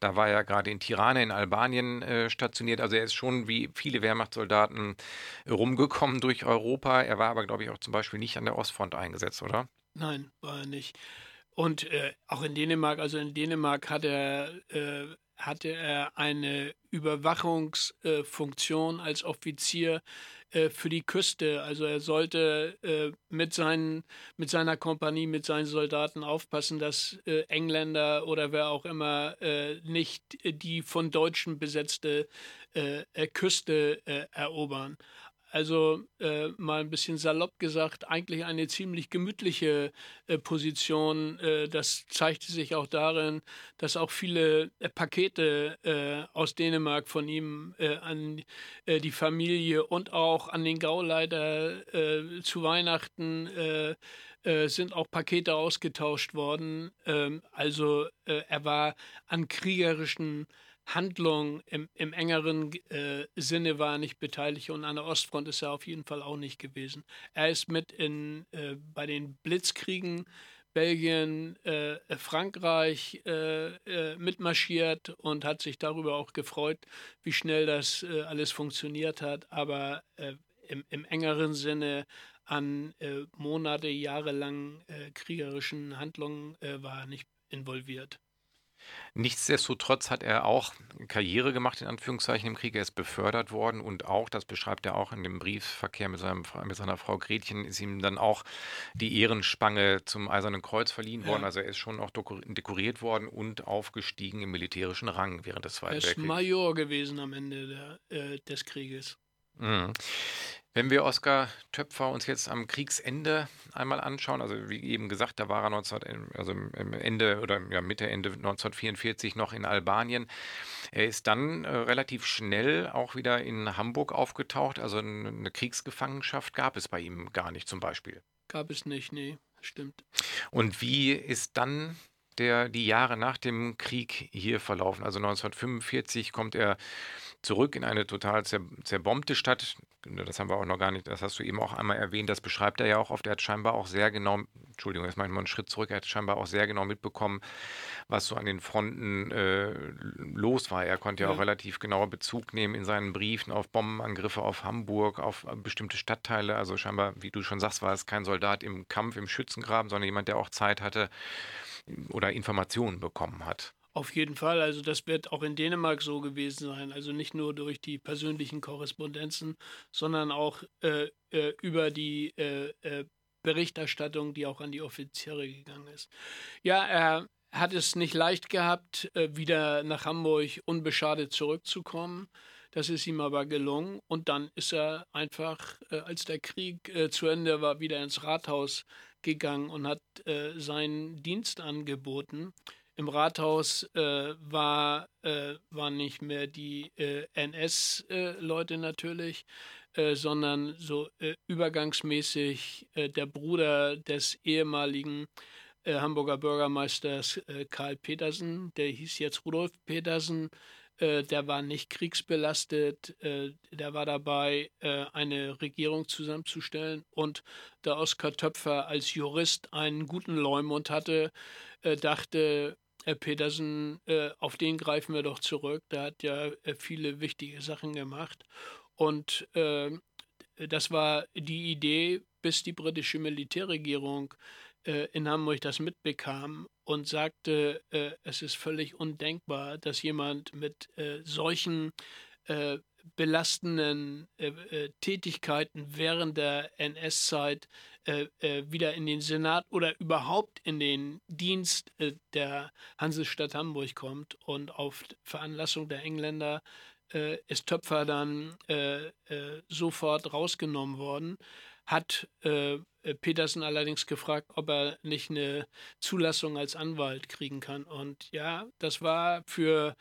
Da war er gerade in Tirana in Albanien äh, stationiert. Also er ist schon wie viele Wehrmachtssoldaten rumgekommen durch Europa. Er war aber, glaube ich, auch zum Beispiel nicht an der Ostfront eingesetzt, oder? Nein, war er nicht. Und äh, auch in Dänemark, also in Dänemark hat er, äh, hatte er eine Überwachungsfunktion als Offizier äh, für die Küste. Also er sollte äh, mit, seinen, mit seiner Kompanie, mit seinen Soldaten aufpassen, dass äh, Engländer oder wer auch immer äh, nicht die von Deutschen besetzte Küste erobern. Also äh, mal ein bisschen salopp gesagt, eigentlich eine ziemlich gemütliche äh, Position. Äh, das zeigte sich auch darin, dass auch viele äh, Pakete äh, aus Dänemark von ihm äh, an die Familie und auch an den Gauleiter zu Weihnachten sind auch Pakete ausgetauscht worden. Ähm, also er war an kriegerischen Handlung im, im engeren äh, Sinne war er nicht beteiligt und an der Ostfront ist er auf jeden Fall auch nicht gewesen. Er ist mit in, äh, bei den Blitzkriegen Belgien, äh, Frankreich äh, äh, mitmarschiert und hat sich darüber auch gefreut, wie schnell das äh, alles funktioniert hat. Aber im, im, engeren Sinne an Monate, jahrelang kriegerischen Handlungen war er nicht involviert. Nichtsdestotrotz hat er auch Karriere gemacht, in Anführungszeichen, im Krieg. Er ist befördert worden und auch, das beschreibt er auch in dem Briefverkehr mit, seinem, mit seiner Frau Gretchen, ist ihm dann auch die Ehrenspange zum Eisernen Kreuz verliehen worden. Also er ist schon auch dekoriert worden und aufgestiegen im militärischen Rang während des Zweiten Weltkriegs. Er ist Major gewesen am Ende der, äh, des Krieges. Mhm. Wenn wir Oskar Töpfer uns jetzt am Kriegsende einmal anschauen, also wie eben gesagt, da war er 19, also Ende oder ja, Mitte, Ende 1944 noch in Albanien. Er ist dann äh, relativ schnell auch wieder in Hamburg aufgetaucht, also eine Kriegsgefangenschaft gab es bei ihm gar nicht zum Beispiel. Gab es nicht, nee, stimmt. Und wie ist dann der, die Jahre nach dem Krieg hier verlaufen? Also 1945 kommt er zurück in eine total zer zerbombte Stadt. Das haben wir auch noch gar nicht, das hast du eben auch einmal erwähnt, das beschreibt er ja auch oft. Er hat scheinbar auch sehr genau, Entschuldigung, jetzt mache ich mal einen Schritt zurück, er hat scheinbar auch sehr genau mitbekommen, was so an den Fronten äh, los war. Er konnte ja, auch relativ genauer Bezug nehmen in seinen Briefen auf Bombenangriffe auf Hamburg, auf äh, bestimmte Stadtteile. Also scheinbar, wie du schon sagst, war es kein Soldat im Kampf, im Schützengraben, sondern jemand, der auch Zeit hatte oder Informationen bekommen hat. Auf jeden Fall. Also das wird auch in Dänemark so gewesen sein. Also nicht nur durch die persönlichen Korrespondenzen, sondern auch äh, äh, über die äh, äh Berichterstattung, die auch an die Offiziere gegangen ist. Ja, er hat es nicht leicht gehabt, äh, wieder nach Hamburg unbeschadet zurückzukommen. Das ist ihm aber gelungen. Und dann ist er einfach, äh, als der Krieg zu Ende war, wieder ins Rathaus gegangen und hat seinen Dienst angeboten im Rathaus äh, war, äh, waren nicht mehr die äh, NS-Leute äh, natürlich, äh, sondern so äh, übergangsmäßig der Bruder des ehemaligen Hamburger Bürgermeisters Karl Petersen, der hieß jetzt Rudolf Petersen, der war nicht kriegsbelastet, der war dabei, eine Regierung zusammenzustellen und da Oskar Töpfer als Jurist einen guten Leumund hatte, dachte Petersen, äh, auf den greifen wir doch zurück. Der hat ja äh, viele wichtige Sachen gemacht. Und äh, das war die Idee, bis die britische Militärregierung äh, in Hamburg das mitbekam und sagte, äh, es ist völlig undenkbar, dass jemand mit äh, solchen belastenden Tätigkeiten während der NS-Zeit äh, äh, wieder in den Senat oder überhaupt in den Dienst äh, der Hansestadt Hamburg kommt. Und auf Veranlassung der Engländer äh, ist Töpfer dann äh, äh, sofort rausgenommen worden. Hat Petersen allerdings gefragt, ob er nicht eine Zulassung als Anwalt kriegen kann. Und ja, das war für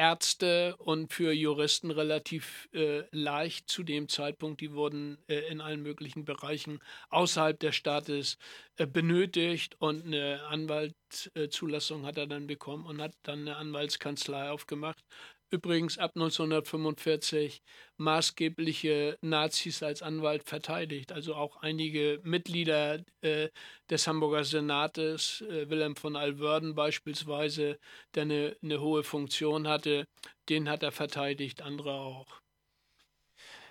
Ärzte und für Juristen relativ äh, leicht zu dem Zeitpunkt. Die wurden äh, in allen möglichen Bereichen außerhalb des Staates äh, benötigt und eine Anwaltszulassung hat er dann bekommen und hat dann eine Anwaltskanzlei aufgemacht übrigens ab 1945 maßgebliche Nazis als Anwalt verteidigt. Also auch einige Mitglieder äh, des Hamburger Senates, äh, Wilhelm von Alwörden beispielsweise, der eine, eine hohe Funktion hatte, den hat er verteidigt, andere auch.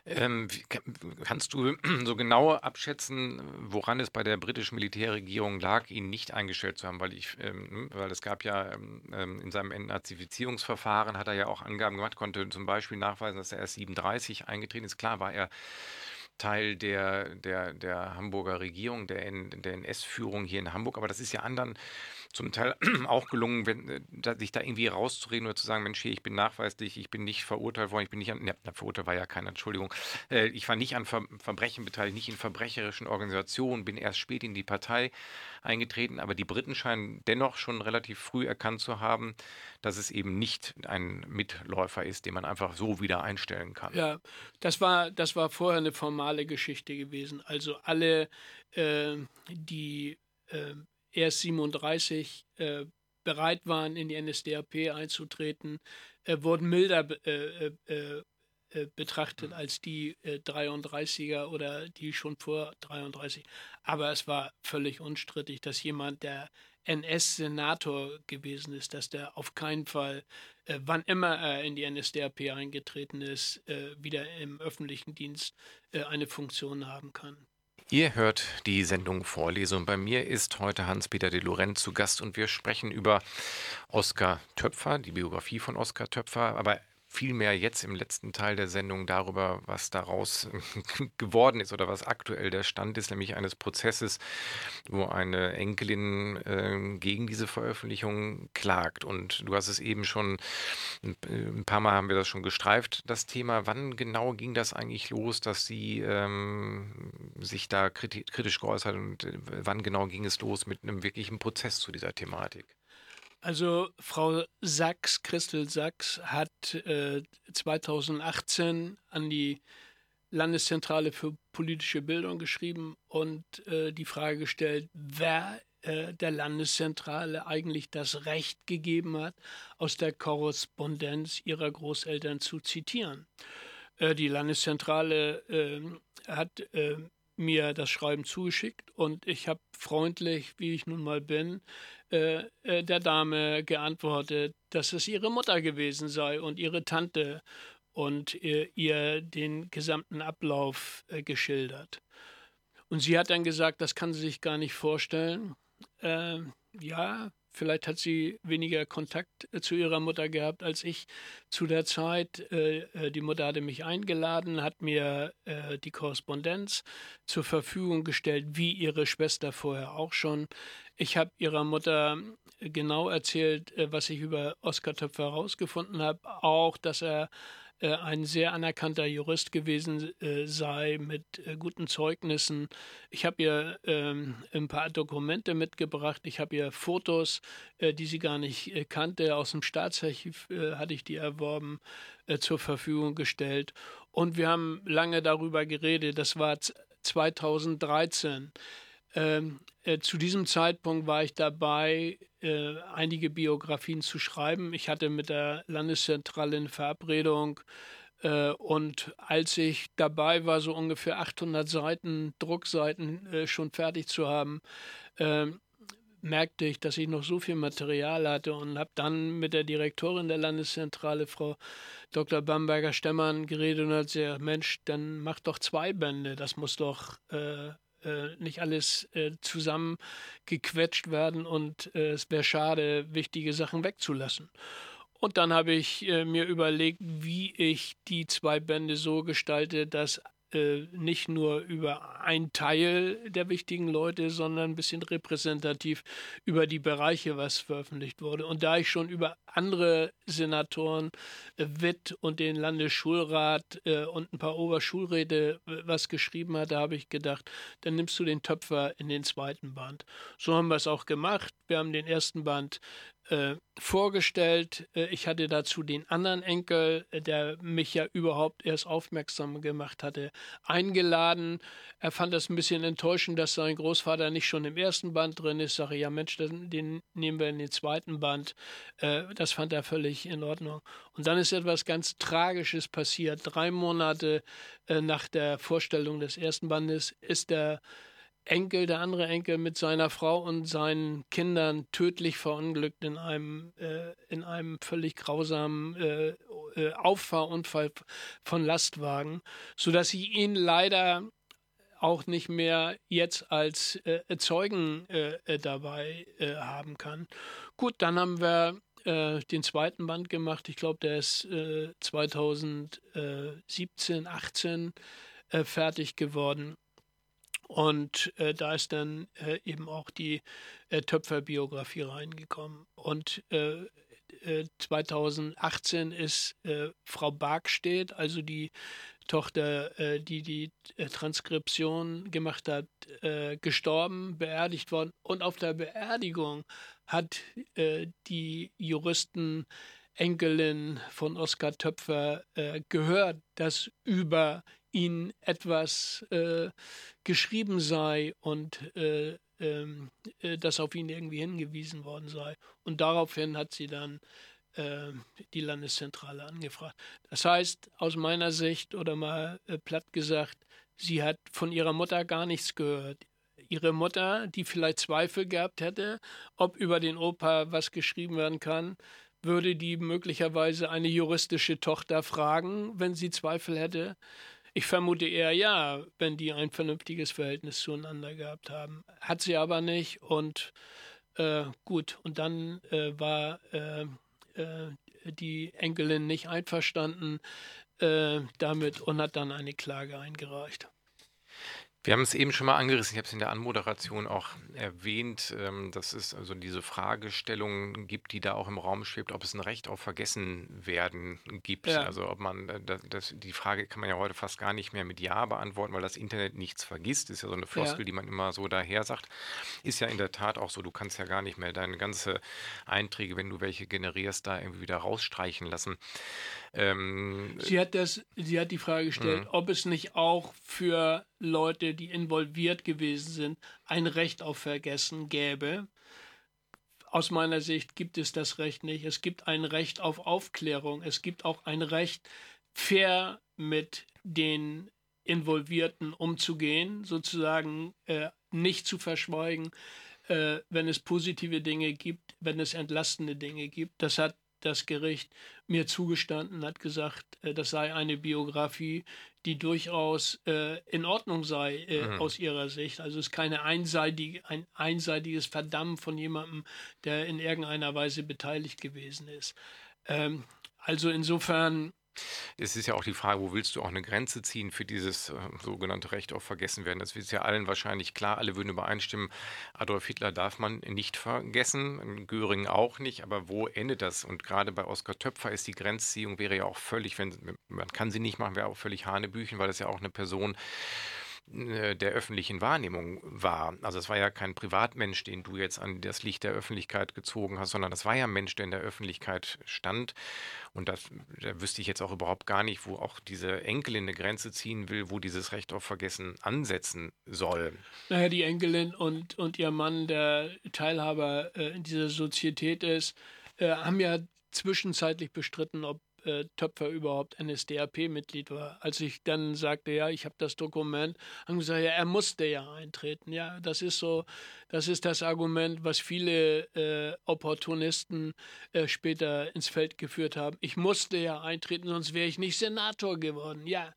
Ähm, kannst du so genau abschätzen, woran es bei der britischen Militärregierung lag, ihn nicht eingestellt zu haben? Weil ich, ähm, weil es gab ja ähm, ähm in seinem Entnazifizierungsverfahren hat er ja auch Angaben gemacht, konnte zum Beispiel nachweisen, dass er erst 37 eingetreten ist. Klar war er Teil der, der, der Hamburger Regierung, der, der NS-Führung hier in Hamburg, aber das ist ja anderen zum Teil auch gelungen, wenn, äh, sich da irgendwie rauszureden oder zu sagen, Mensch, hier, ich bin nachweislich, ich bin nicht verurteilt worden, ich bin nicht an, ne, verurteilt war ja keiner, Entschuldigung, äh, ich war nicht an Ver Verbrechen beteiligt, nicht in verbrecherischen Organisationen, bin erst spät in die Partei eingetreten, aber die Briten scheinen dennoch schon relativ früh erkannt zu haben, dass es eben nicht ein Mitläufer ist, den man einfach so wieder einstellen kann. Ja, das war, das war vorher eine formale Geschichte gewesen. Also alle, äh, die äh, erst 37 äh, bereit waren, in die NSDAP einzutreten, äh, wurden milder äh, äh, äh, äh betrachtet als die 33er oder die schon vor 33. Aber es war völlig unstrittig, dass jemand, der NS-Senator gewesen ist, dass der auf keinen Fall, wann immer er in die NSDAP eingetreten ist, wieder im öffentlichen Dienst eine Funktion haben kann. Ihr hört die Sendung Vorlesung. Bei mir ist heute Hans-Peter de Lorenz zu Gast und wir sprechen über Oskar Töpfer, die Biografie von Oskar Töpfer, aber vielmehr jetzt im letzten Teil der Sendung darüber, was daraus geworden ist oder was aktuell der Stand ist, nämlich eines Prozesses, wo eine Enkelin äh, gegen diese Veröffentlichung klagt. Und du hast es eben schon, ein paar Mal haben wir das schon gestreift, das Thema. Wann genau ging das eigentlich los, dass sie ähm, sich da kritisch geäußert und äh, wann genau ging es los mit einem wirklichen Prozess zu dieser Thematik? Also Frau Sachs, Christel Sachs, hat äh, 2018 an die Landeszentrale für politische Bildung geschrieben und äh, die Frage gestellt, wer äh, der Landeszentrale eigentlich das Recht gegeben hat, aus der Korrespondenz ihrer Großeltern zu zitieren. Äh, die Landeszentrale äh, hat äh, mir das Schreiben zugeschickt und ich habe freundlich, wie ich nun mal bin, äh, äh, der Dame geantwortet, dass es ihre Mutter gewesen sei und ihre Tante und ihr, ihr den gesamten Ablauf äh, geschildert. Und sie hat dann gesagt, das kann sie sich gar nicht vorstellen. Äh, ja, Vielleicht hat sie weniger Kontakt äh, zu ihrer Mutter gehabt als ich zu der Zeit. Äh, äh, die Mutter hatte mich eingeladen, hat mir die Korrespondenz zur Verfügung gestellt, wie ihre Schwester vorher auch schon. Ich habe ihrer Mutter genau erzählt, was ich über Oskar Töpfer herausgefunden habe. Auch, dass er ein sehr anerkannter Jurist gewesen äh, sei mit äh, guten Zeugnissen. Ich habe ihr ähm, ein paar Dokumente mitgebracht. Ich habe ihr Fotos, äh, die sie gar nicht äh, kannte, aus dem Staatsarchiv äh, hatte ich die erworben, zur Verfügung gestellt. Und wir haben lange darüber geredet. Das war 2013. Ähm, äh, zu diesem Zeitpunkt war ich dabei, äh, einige Biografien zu schreiben. Ich hatte mit der Landeszentrale eine Verabredung äh, und als ich dabei war, so ungefähr 800 Seiten, Druckseiten äh, schon fertig zu haben, ähm, merkte ich, dass ich noch so viel Material hatte und habe dann mit der Direktorin der Landeszentrale, Frau Dr. Bamberger-Stemmern, geredet und hat gesagt, Mensch, dann mach doch zwei Bände, das muss doch äh, äh, nicht alles äh, zusammengequetscht werden und äh, es wäre schade, wichtige Sachen wegzulassen. Und dann habe ich äh, mir überlegt, wie ich die zwei Bände so gestalte, dass nicht nur über ein Teil der wichtigen Leute, sondern ein bisschen repräsentativ über die Bereiche, was veröffentlicht wurde. Und da ich schon über andere Senatoren, äh, Witt und den Landesschulrat äh, und ein paar Oberschulräte äh, was geschrieben hatte, habe ich gedacht, dann nimmst du den Töpfer in den zweiten Band. So haben wir es auch gemacht. Wir haben den ersten Band äh, vorgestellt. Äh, ich hatte dazu den anderen Enkel, äh, der mich ja überhaupt erst aufmerksam gemacht hatte, eingeladen. Er fand das ein bisschen enttäuschend, dass sein Großvater nicht schon im ersten Band drin ist. Sage ja, Mensch, den nehmen wir in den zweiten Band. Das fand er völlig in Ordnung. Und dann ist etwas ganz Tragisches passiert. Drei Monate nach der Vorstellung des ersten Bandes ist der Enkel, der andere Enkel mit seiner Frau und seinen Kindern tödlich verunglückt in einem, äh, in einem völlig grausamen äh, äh, Auffahrunfall von Lastwagen, sodass sie ihn leider auch nicht mehr jetzt als äh, Zeugen äh, dabei haben kann. Gut, dann haben wir den zweiten Band gemacht. Ich glaube, der ist 2017, 18 fertig geworden. Und äh, da ist dann äh, eben auch die äh, Töpferbiografie reingekommen. Und 2018 äh, ist äh, Frau Barkstedt, also die Tochter, äh, die die Transkription gemacht hat, gestorben, beerdigt worden. Und auf der Beerdigung hat die Juristen Enkelin von Oskar Töpfer gehört, dass über ihn etwas äh, geschrieben sei und äh, ähm, äh, dass auf ihn irgendwie hingewiesen worden sei. Und daraufhin hat sie dann äh, die Landeszentrale angefragt. Das heißt, aus meiner Sicht oder mal äh, platt gesagt, sie hat von ihrer Mutter gar nichts gehört. Ihre Mutter, die vielleicht Zweifel gehabt hätte, ob über den Opa was geschrieben werden kann, würde die möglicherweise eine juristische Tochter fragen, wenn sie Zweifel hätte. Ich vermute eher ja, wenn die ein vernünftiges Verhältnis zueinander gehabt haben. Hat sie aber nicht und äh, gut. Und dann äh, war äh, äh die Enkelin nicht einverstanden äh, damit und hat dann eine Klage eingereicht. Wir haben es eben schon mal angerissen, ich habe es in der Anmoderation auch erwähnt, ähm, dass es also diese Fragestellung gibt, die da auch im Raum schwebt, ob es ein Recht auf Vergessenwerden gibt. Ja. Also ob man, äh, das, die Frage kann man ja heute fast gar nicht mehr mit Ja beantworten, weil das Internet nichts vergisst. Ist ja so eine Floskel, Ja. die man immer so daher sagt. Ist ja in der Tat auch so, du kannst ja gar nicht mehr deine ganze Einträge, wenn du welche generierst, da irgendwie wieder rausstreichen lassen. Ähm, Sie hat, das, sie hat die Frage gestellt, Mhm. ob es nicht auch für Leute, die involviert gewesen sind, ein Recht auf Vergessen gäbe. Aus meiner Sicht gibt es das Recht nicht. Es gibt ein Recht auf Aufklärung. Es gibt auch ein Recht, fair mit den Involvierten umzugehen, sozusagen äh, nicht zu verschweigen, äh, wenn es positive Dinge gibt, wenn es entlastende Dinge gibt. Das hat das Gericht mir zugestanden, hat gesagt, äh, das sei eine Biografie, die durchaus äh, in Ordnung sei äh, mhm. aus ihrer Sicht. Also es ist keine einseitige, ein einseitiges Verdammen von jemandem, der in irgendeiner Weise beteiligt gewesen ist. Ähm, also insofern es ist ja auch die Frage, wo willst du auch eine Grenze ziehen für dieses äh, sogenannte Recht auf Vergessenwerden? Das ist ja allen wahrscheinlich klar. Alle würden übereinstimmen, Adolf Hitler darf man nicht vergessen, Göring auch nicht. Aber wo endet das? Und gerade bei Oskar Töpfer ist die Grenzziehung wäre ja auch völlig, wenn man kann sie nicht machen, wäre auch völlig Hanebüchen, weil das ja auch eine Person äh, der öffentlichen Wahrnehmung war. Also es war ja kein Privatmensch, den du jetzt an das Licht der Öffentlichkeit gezogen hast, sondern das war ja ein Mensch, der in der Öffentlichkeit stand. Und das, da wüsste ich jetzt auch überhaupt gar nicht, wo auch diese Enkelin eine Grenze ziehen will, wo dieses Recht auf Vergessen ansetzen soll. Naja, die Enkelin und, und ihr Mann, der Teilhaber äh, in dieser Sozietät ist, äh, haben ja zwischenzeitlich bestritten, ob Töpfer überhaupt NSDAP-Mitglied war. Als ich dann sagte, ja, ich habe das Dokument, haben gesagt, ja, er musste ja eintreten. Ja, das ist so, das ist das Argument, was viele äh, Opportunisten äh, später ins Feld geführt haben. Ich musste ja eintreten, sonst wäre ich nicht Senator geworden. Ja,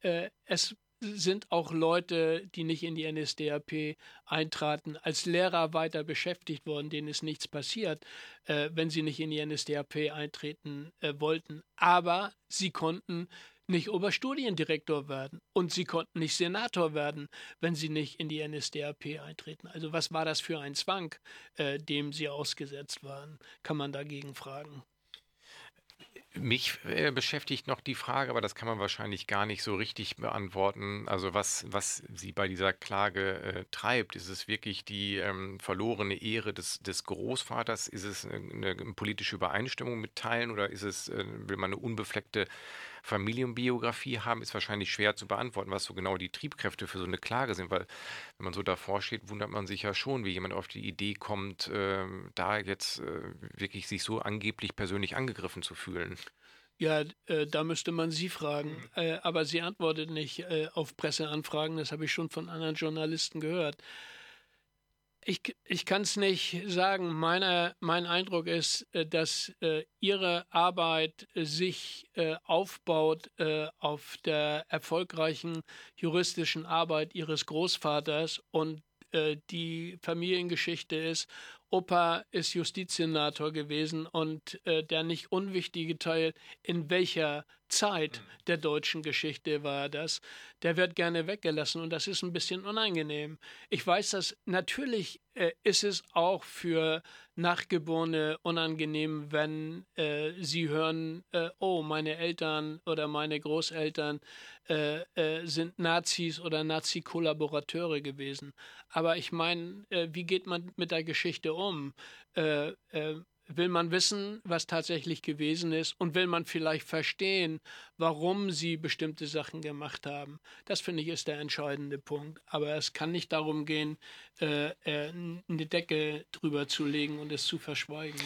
äh, es sind auch Leute, die nicht in die NSDAP eintraten, als Lehrer weiter beschäftigt worden, denen ist nichts passiert, äh, wenn sie nicht in die NSDAP eintreten äh, wollten. Aber sie konnten nicht Oberstudiendirektor werden und sie konnten nicht Senator werden, wenn sie nicht in die NSDAP eintreten. Also was war das für ein Zwang, äh, dem sie ausgesetzt waren, kann man dagegen fragen. Mich äh, beschäftigt noch die Frage, aber das kann man wahrscheinlich gar nicht so richtig beantworten. Also was, was sie bei dieser Klage äh, treibt, ist es wirklich die ähm, verlorene Ehre des, des Großvaters? Ist es eine, eine politische Übereinstimmung mit Teilen oder ist es, äh, will man eine unbefleckte Familienbiografie haben, ist wahrscheinlich schwer zu beantworten, was so genau die Triebkräfte für so eine Klage sind, weil wenn man so davor steht, wundert man sich ja schon, wie jemand auf die Idee kommt, äh, da jetzt äh, wirklich sich so angeblich persönlich angegriffen zu fühlen. Ja, äh, da müsste man sie fragen. Äh, aber sie antwortet nicht äh, auf Presseanfragen, das habe ich schon von anderen Journalisten gehört. Ich, ich kann es nicht sagen. Meine, mein Eindruck ist, äh, dass äh, Ihre Arbeit äh, sich äh, aufbaut äh, auf der erfolgreichen juristischen Arbeit Ihres Großvaters und äh, die Familiengeschichte ist, Opa ist Justizsenator gewesen und der nicht unwichtige Teil, in welcher Zeit mhm. der deutschen Geschichte war das, der wird gerne weggelassen und das ist ein bisschen unangenehm. Ich weiß, dass natürlich äh, ist es auch für Nachgeborene unangenehm, wenn äh, sie hören, äh, oh, meine Eltern oder meine Großeltern äh, äh, sind Nazis oder Nazi-Kollaborateure gewesen. Aber ich meine, äh, wie geht man mit der Geschichte um? Will man wissen, was tatsächlich gewesen ist und will man vielleicht verstehen, warum sie bestimmte Sachen gemacht haben. Das finde ich ist der entscheidende Punkt. Aber es kann nicht darum gehen, äh, äh, eine Decke drüber zu legen und es zu verschweigen.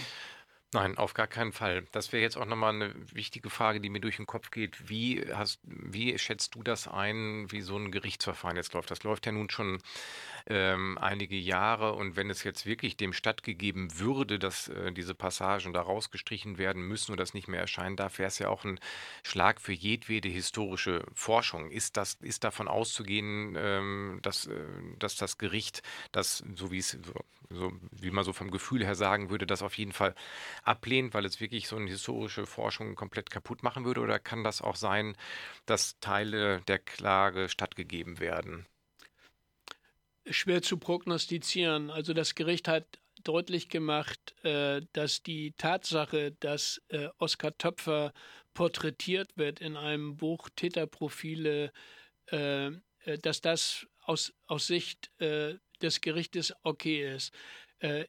Nein, auf gar keinen Fall. Das wäre jetzt auch nochmal eine wichtige Frage, die mir durch den Kopf geht. Wie, hast, wie schätzt du das ein, wie so ein Gerichtsverfahren jetzt läuft? Das läuft ja nun schon ähm, einige Jahre und wenn es jetzt wirklich dem stattgegeben würde, dass äh, diese Passagen da rausgestrichen werden müssen oder das nicht mehr erscheinen darf, wäre es ja auch ein Schlag für jedwede historische Forschung. Ist, das, ist davon auszugehen, ähm, dass, äh, dass das Gericht, das, so wie es so, so, wie man so vom Gefühl her sagen würde, das auf jeden Fall ablehnt, weil es wirklich so eine historische Forschung komplett kaputt machen würde? Oder kann das auch sein, dass Teile der Klage stattgegeben werden? Schwer zu prognostizieren. Also das Gericht hat deutlich gemacht, äh, dass die Tatsache, dass äh, Oskar Töpfer porträtiert wird in einem Buch Täterprofile, äh, dass das aus, aus Sicht des Gerichtes okay ist.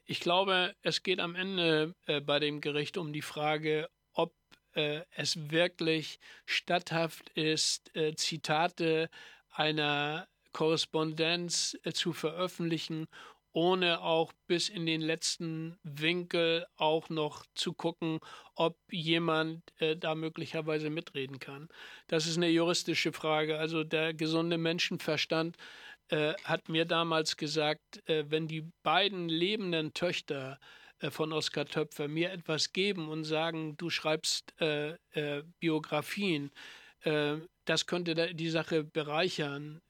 Ich glaube, es geht am Ende bei dem Gericht um die Frage, ob es wirklich statthaft ist, Zitate einer Korrespondenz äh, zu veröffentlichen, ohne auch bis in den letzten Winkel auch noch zu gucken, ob jemand äh, da möglicherweise mitreden kann. Das ist eine juristische Frage. Also der gesunde Menschenverstand äh, hat mir damals gesagt, äh, wenn die beiden lebenden Töchter äh, von Oskar Töpfer mir etwas geben und sagen, du schreibst äh, Biografien, das könnte die Sache bereichern.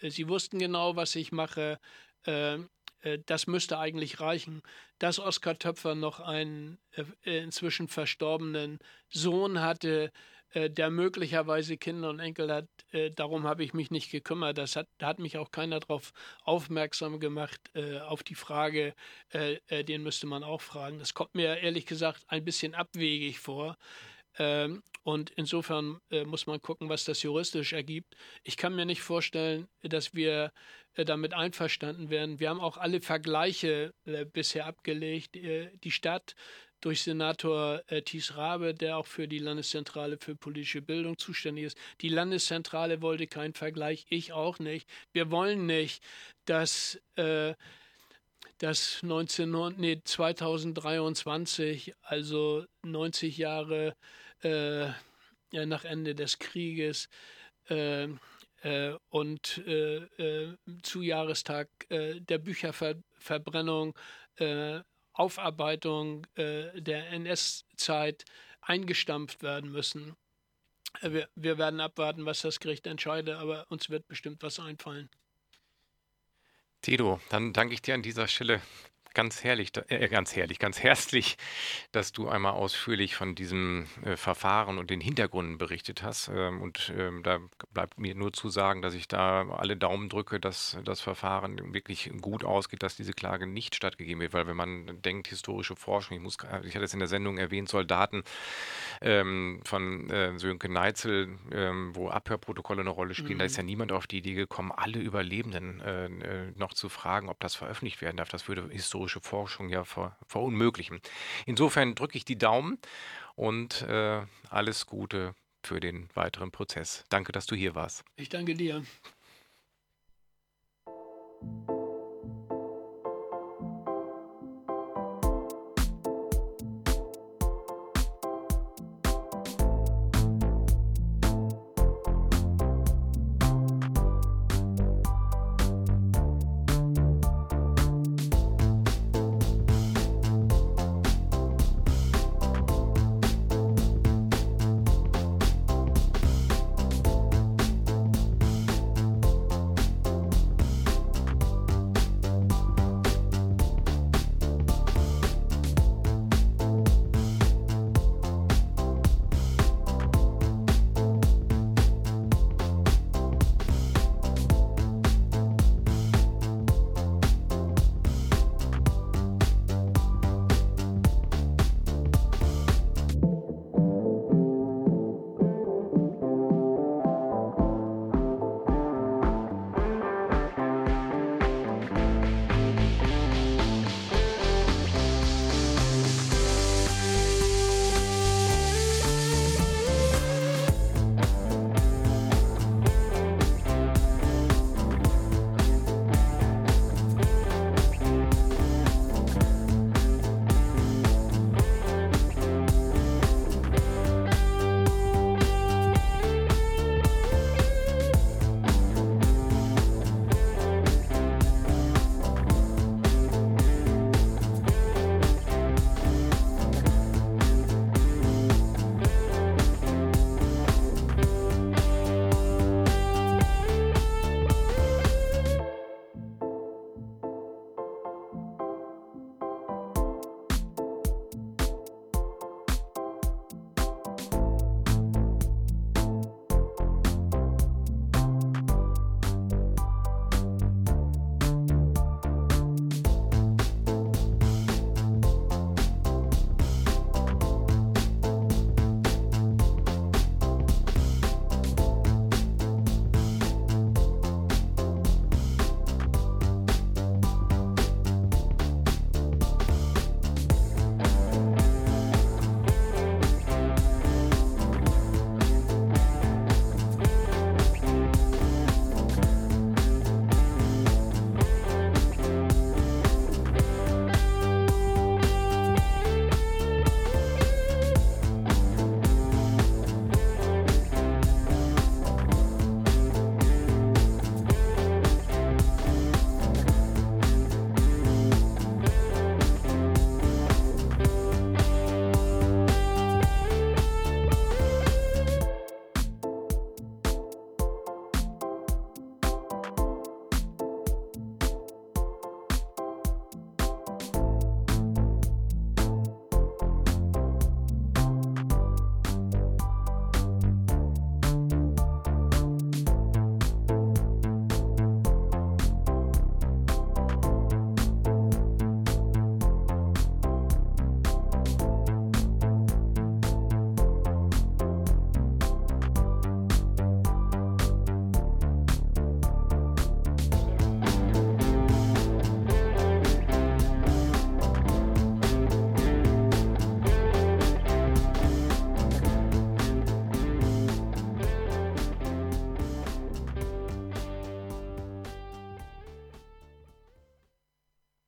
sie wussten genau, was ich mache. das müsste eigentlich reichen. Dass Oskar Töpfer noch einen inzwischen verstorbenen Sohn hatte, äh, der möglicherweise Kinder und Enkel hat, äh, darum habe ich mich nicht gekümmert. Das hat, da hat mich auch keiner darauf aufmerksam gemacht, äh, auf die Frage, äh, äh, den müsste man auch fragen. Das kommt mir ehrlich gesagt ein bisschen abwegig vor. Ähm, und insofern äh, muss man gucken, was das juristisch ergibt. Ich kann mir nicht vorstellen, dass wir damit einverstanden werden. Wir haben auch alle Vergleiche bisher abgelegt. die Stadt durch Senator äh, Thies Rabe, der auch für die Landeszentrale für politische Bildung zuständig ist. Die Landeszentrale wollte keinen Vergleich, ich auch nicht. Wir wollen nicht, dass, äh, dass 19, nee, 2023, also 90 Jahre äh, nach Ende des Krieges, äh, äh, und äh, äh, zu Jahrestag äh, der Bücherverbrennung äh, Aufarbeitung äh, der NS-Zeit eingestampft werden müssen. Äh, wir, wir werden abwarten, was das Gericht entscheidet, aber uns wird bestimmt was einfallen. Tedo, dann danke ich dir an dieser Stelle ganz herrlich, äh, ganz herrlich, ganz herzlich, dass du einmal ausführlich von diesem äh, Verfahren und den Hintergründen berichtet hast. Ähm, und ähm, da bleibt mir nur zu sagen, dass ich da alle Daumen drücke, dass das Verfahren wirklich gut ausgeht, dass diese Klage nicht stattgegeben wird, weil wenn man denkt, historische Forschung, ich muss, ich hatte es in der Sendung erwähnt, Soldaten ähm, von äh, Sönke Neitzel, ähm, wo Abhörprotokolle eine Rolle spielen, mhm. da ist ja niemand auf die Idee gekommen, alle Überlebenden äh, äh, noch zu fragen, ob das veröffentlicht werden darf. Das würde historisch historische Forschung ja ver, verunmöglichen. Insofern drücke ich die Daumen und äh, alles Gute für den weiteren Prozess. Danke, dass du hier warst. Ich danke dir.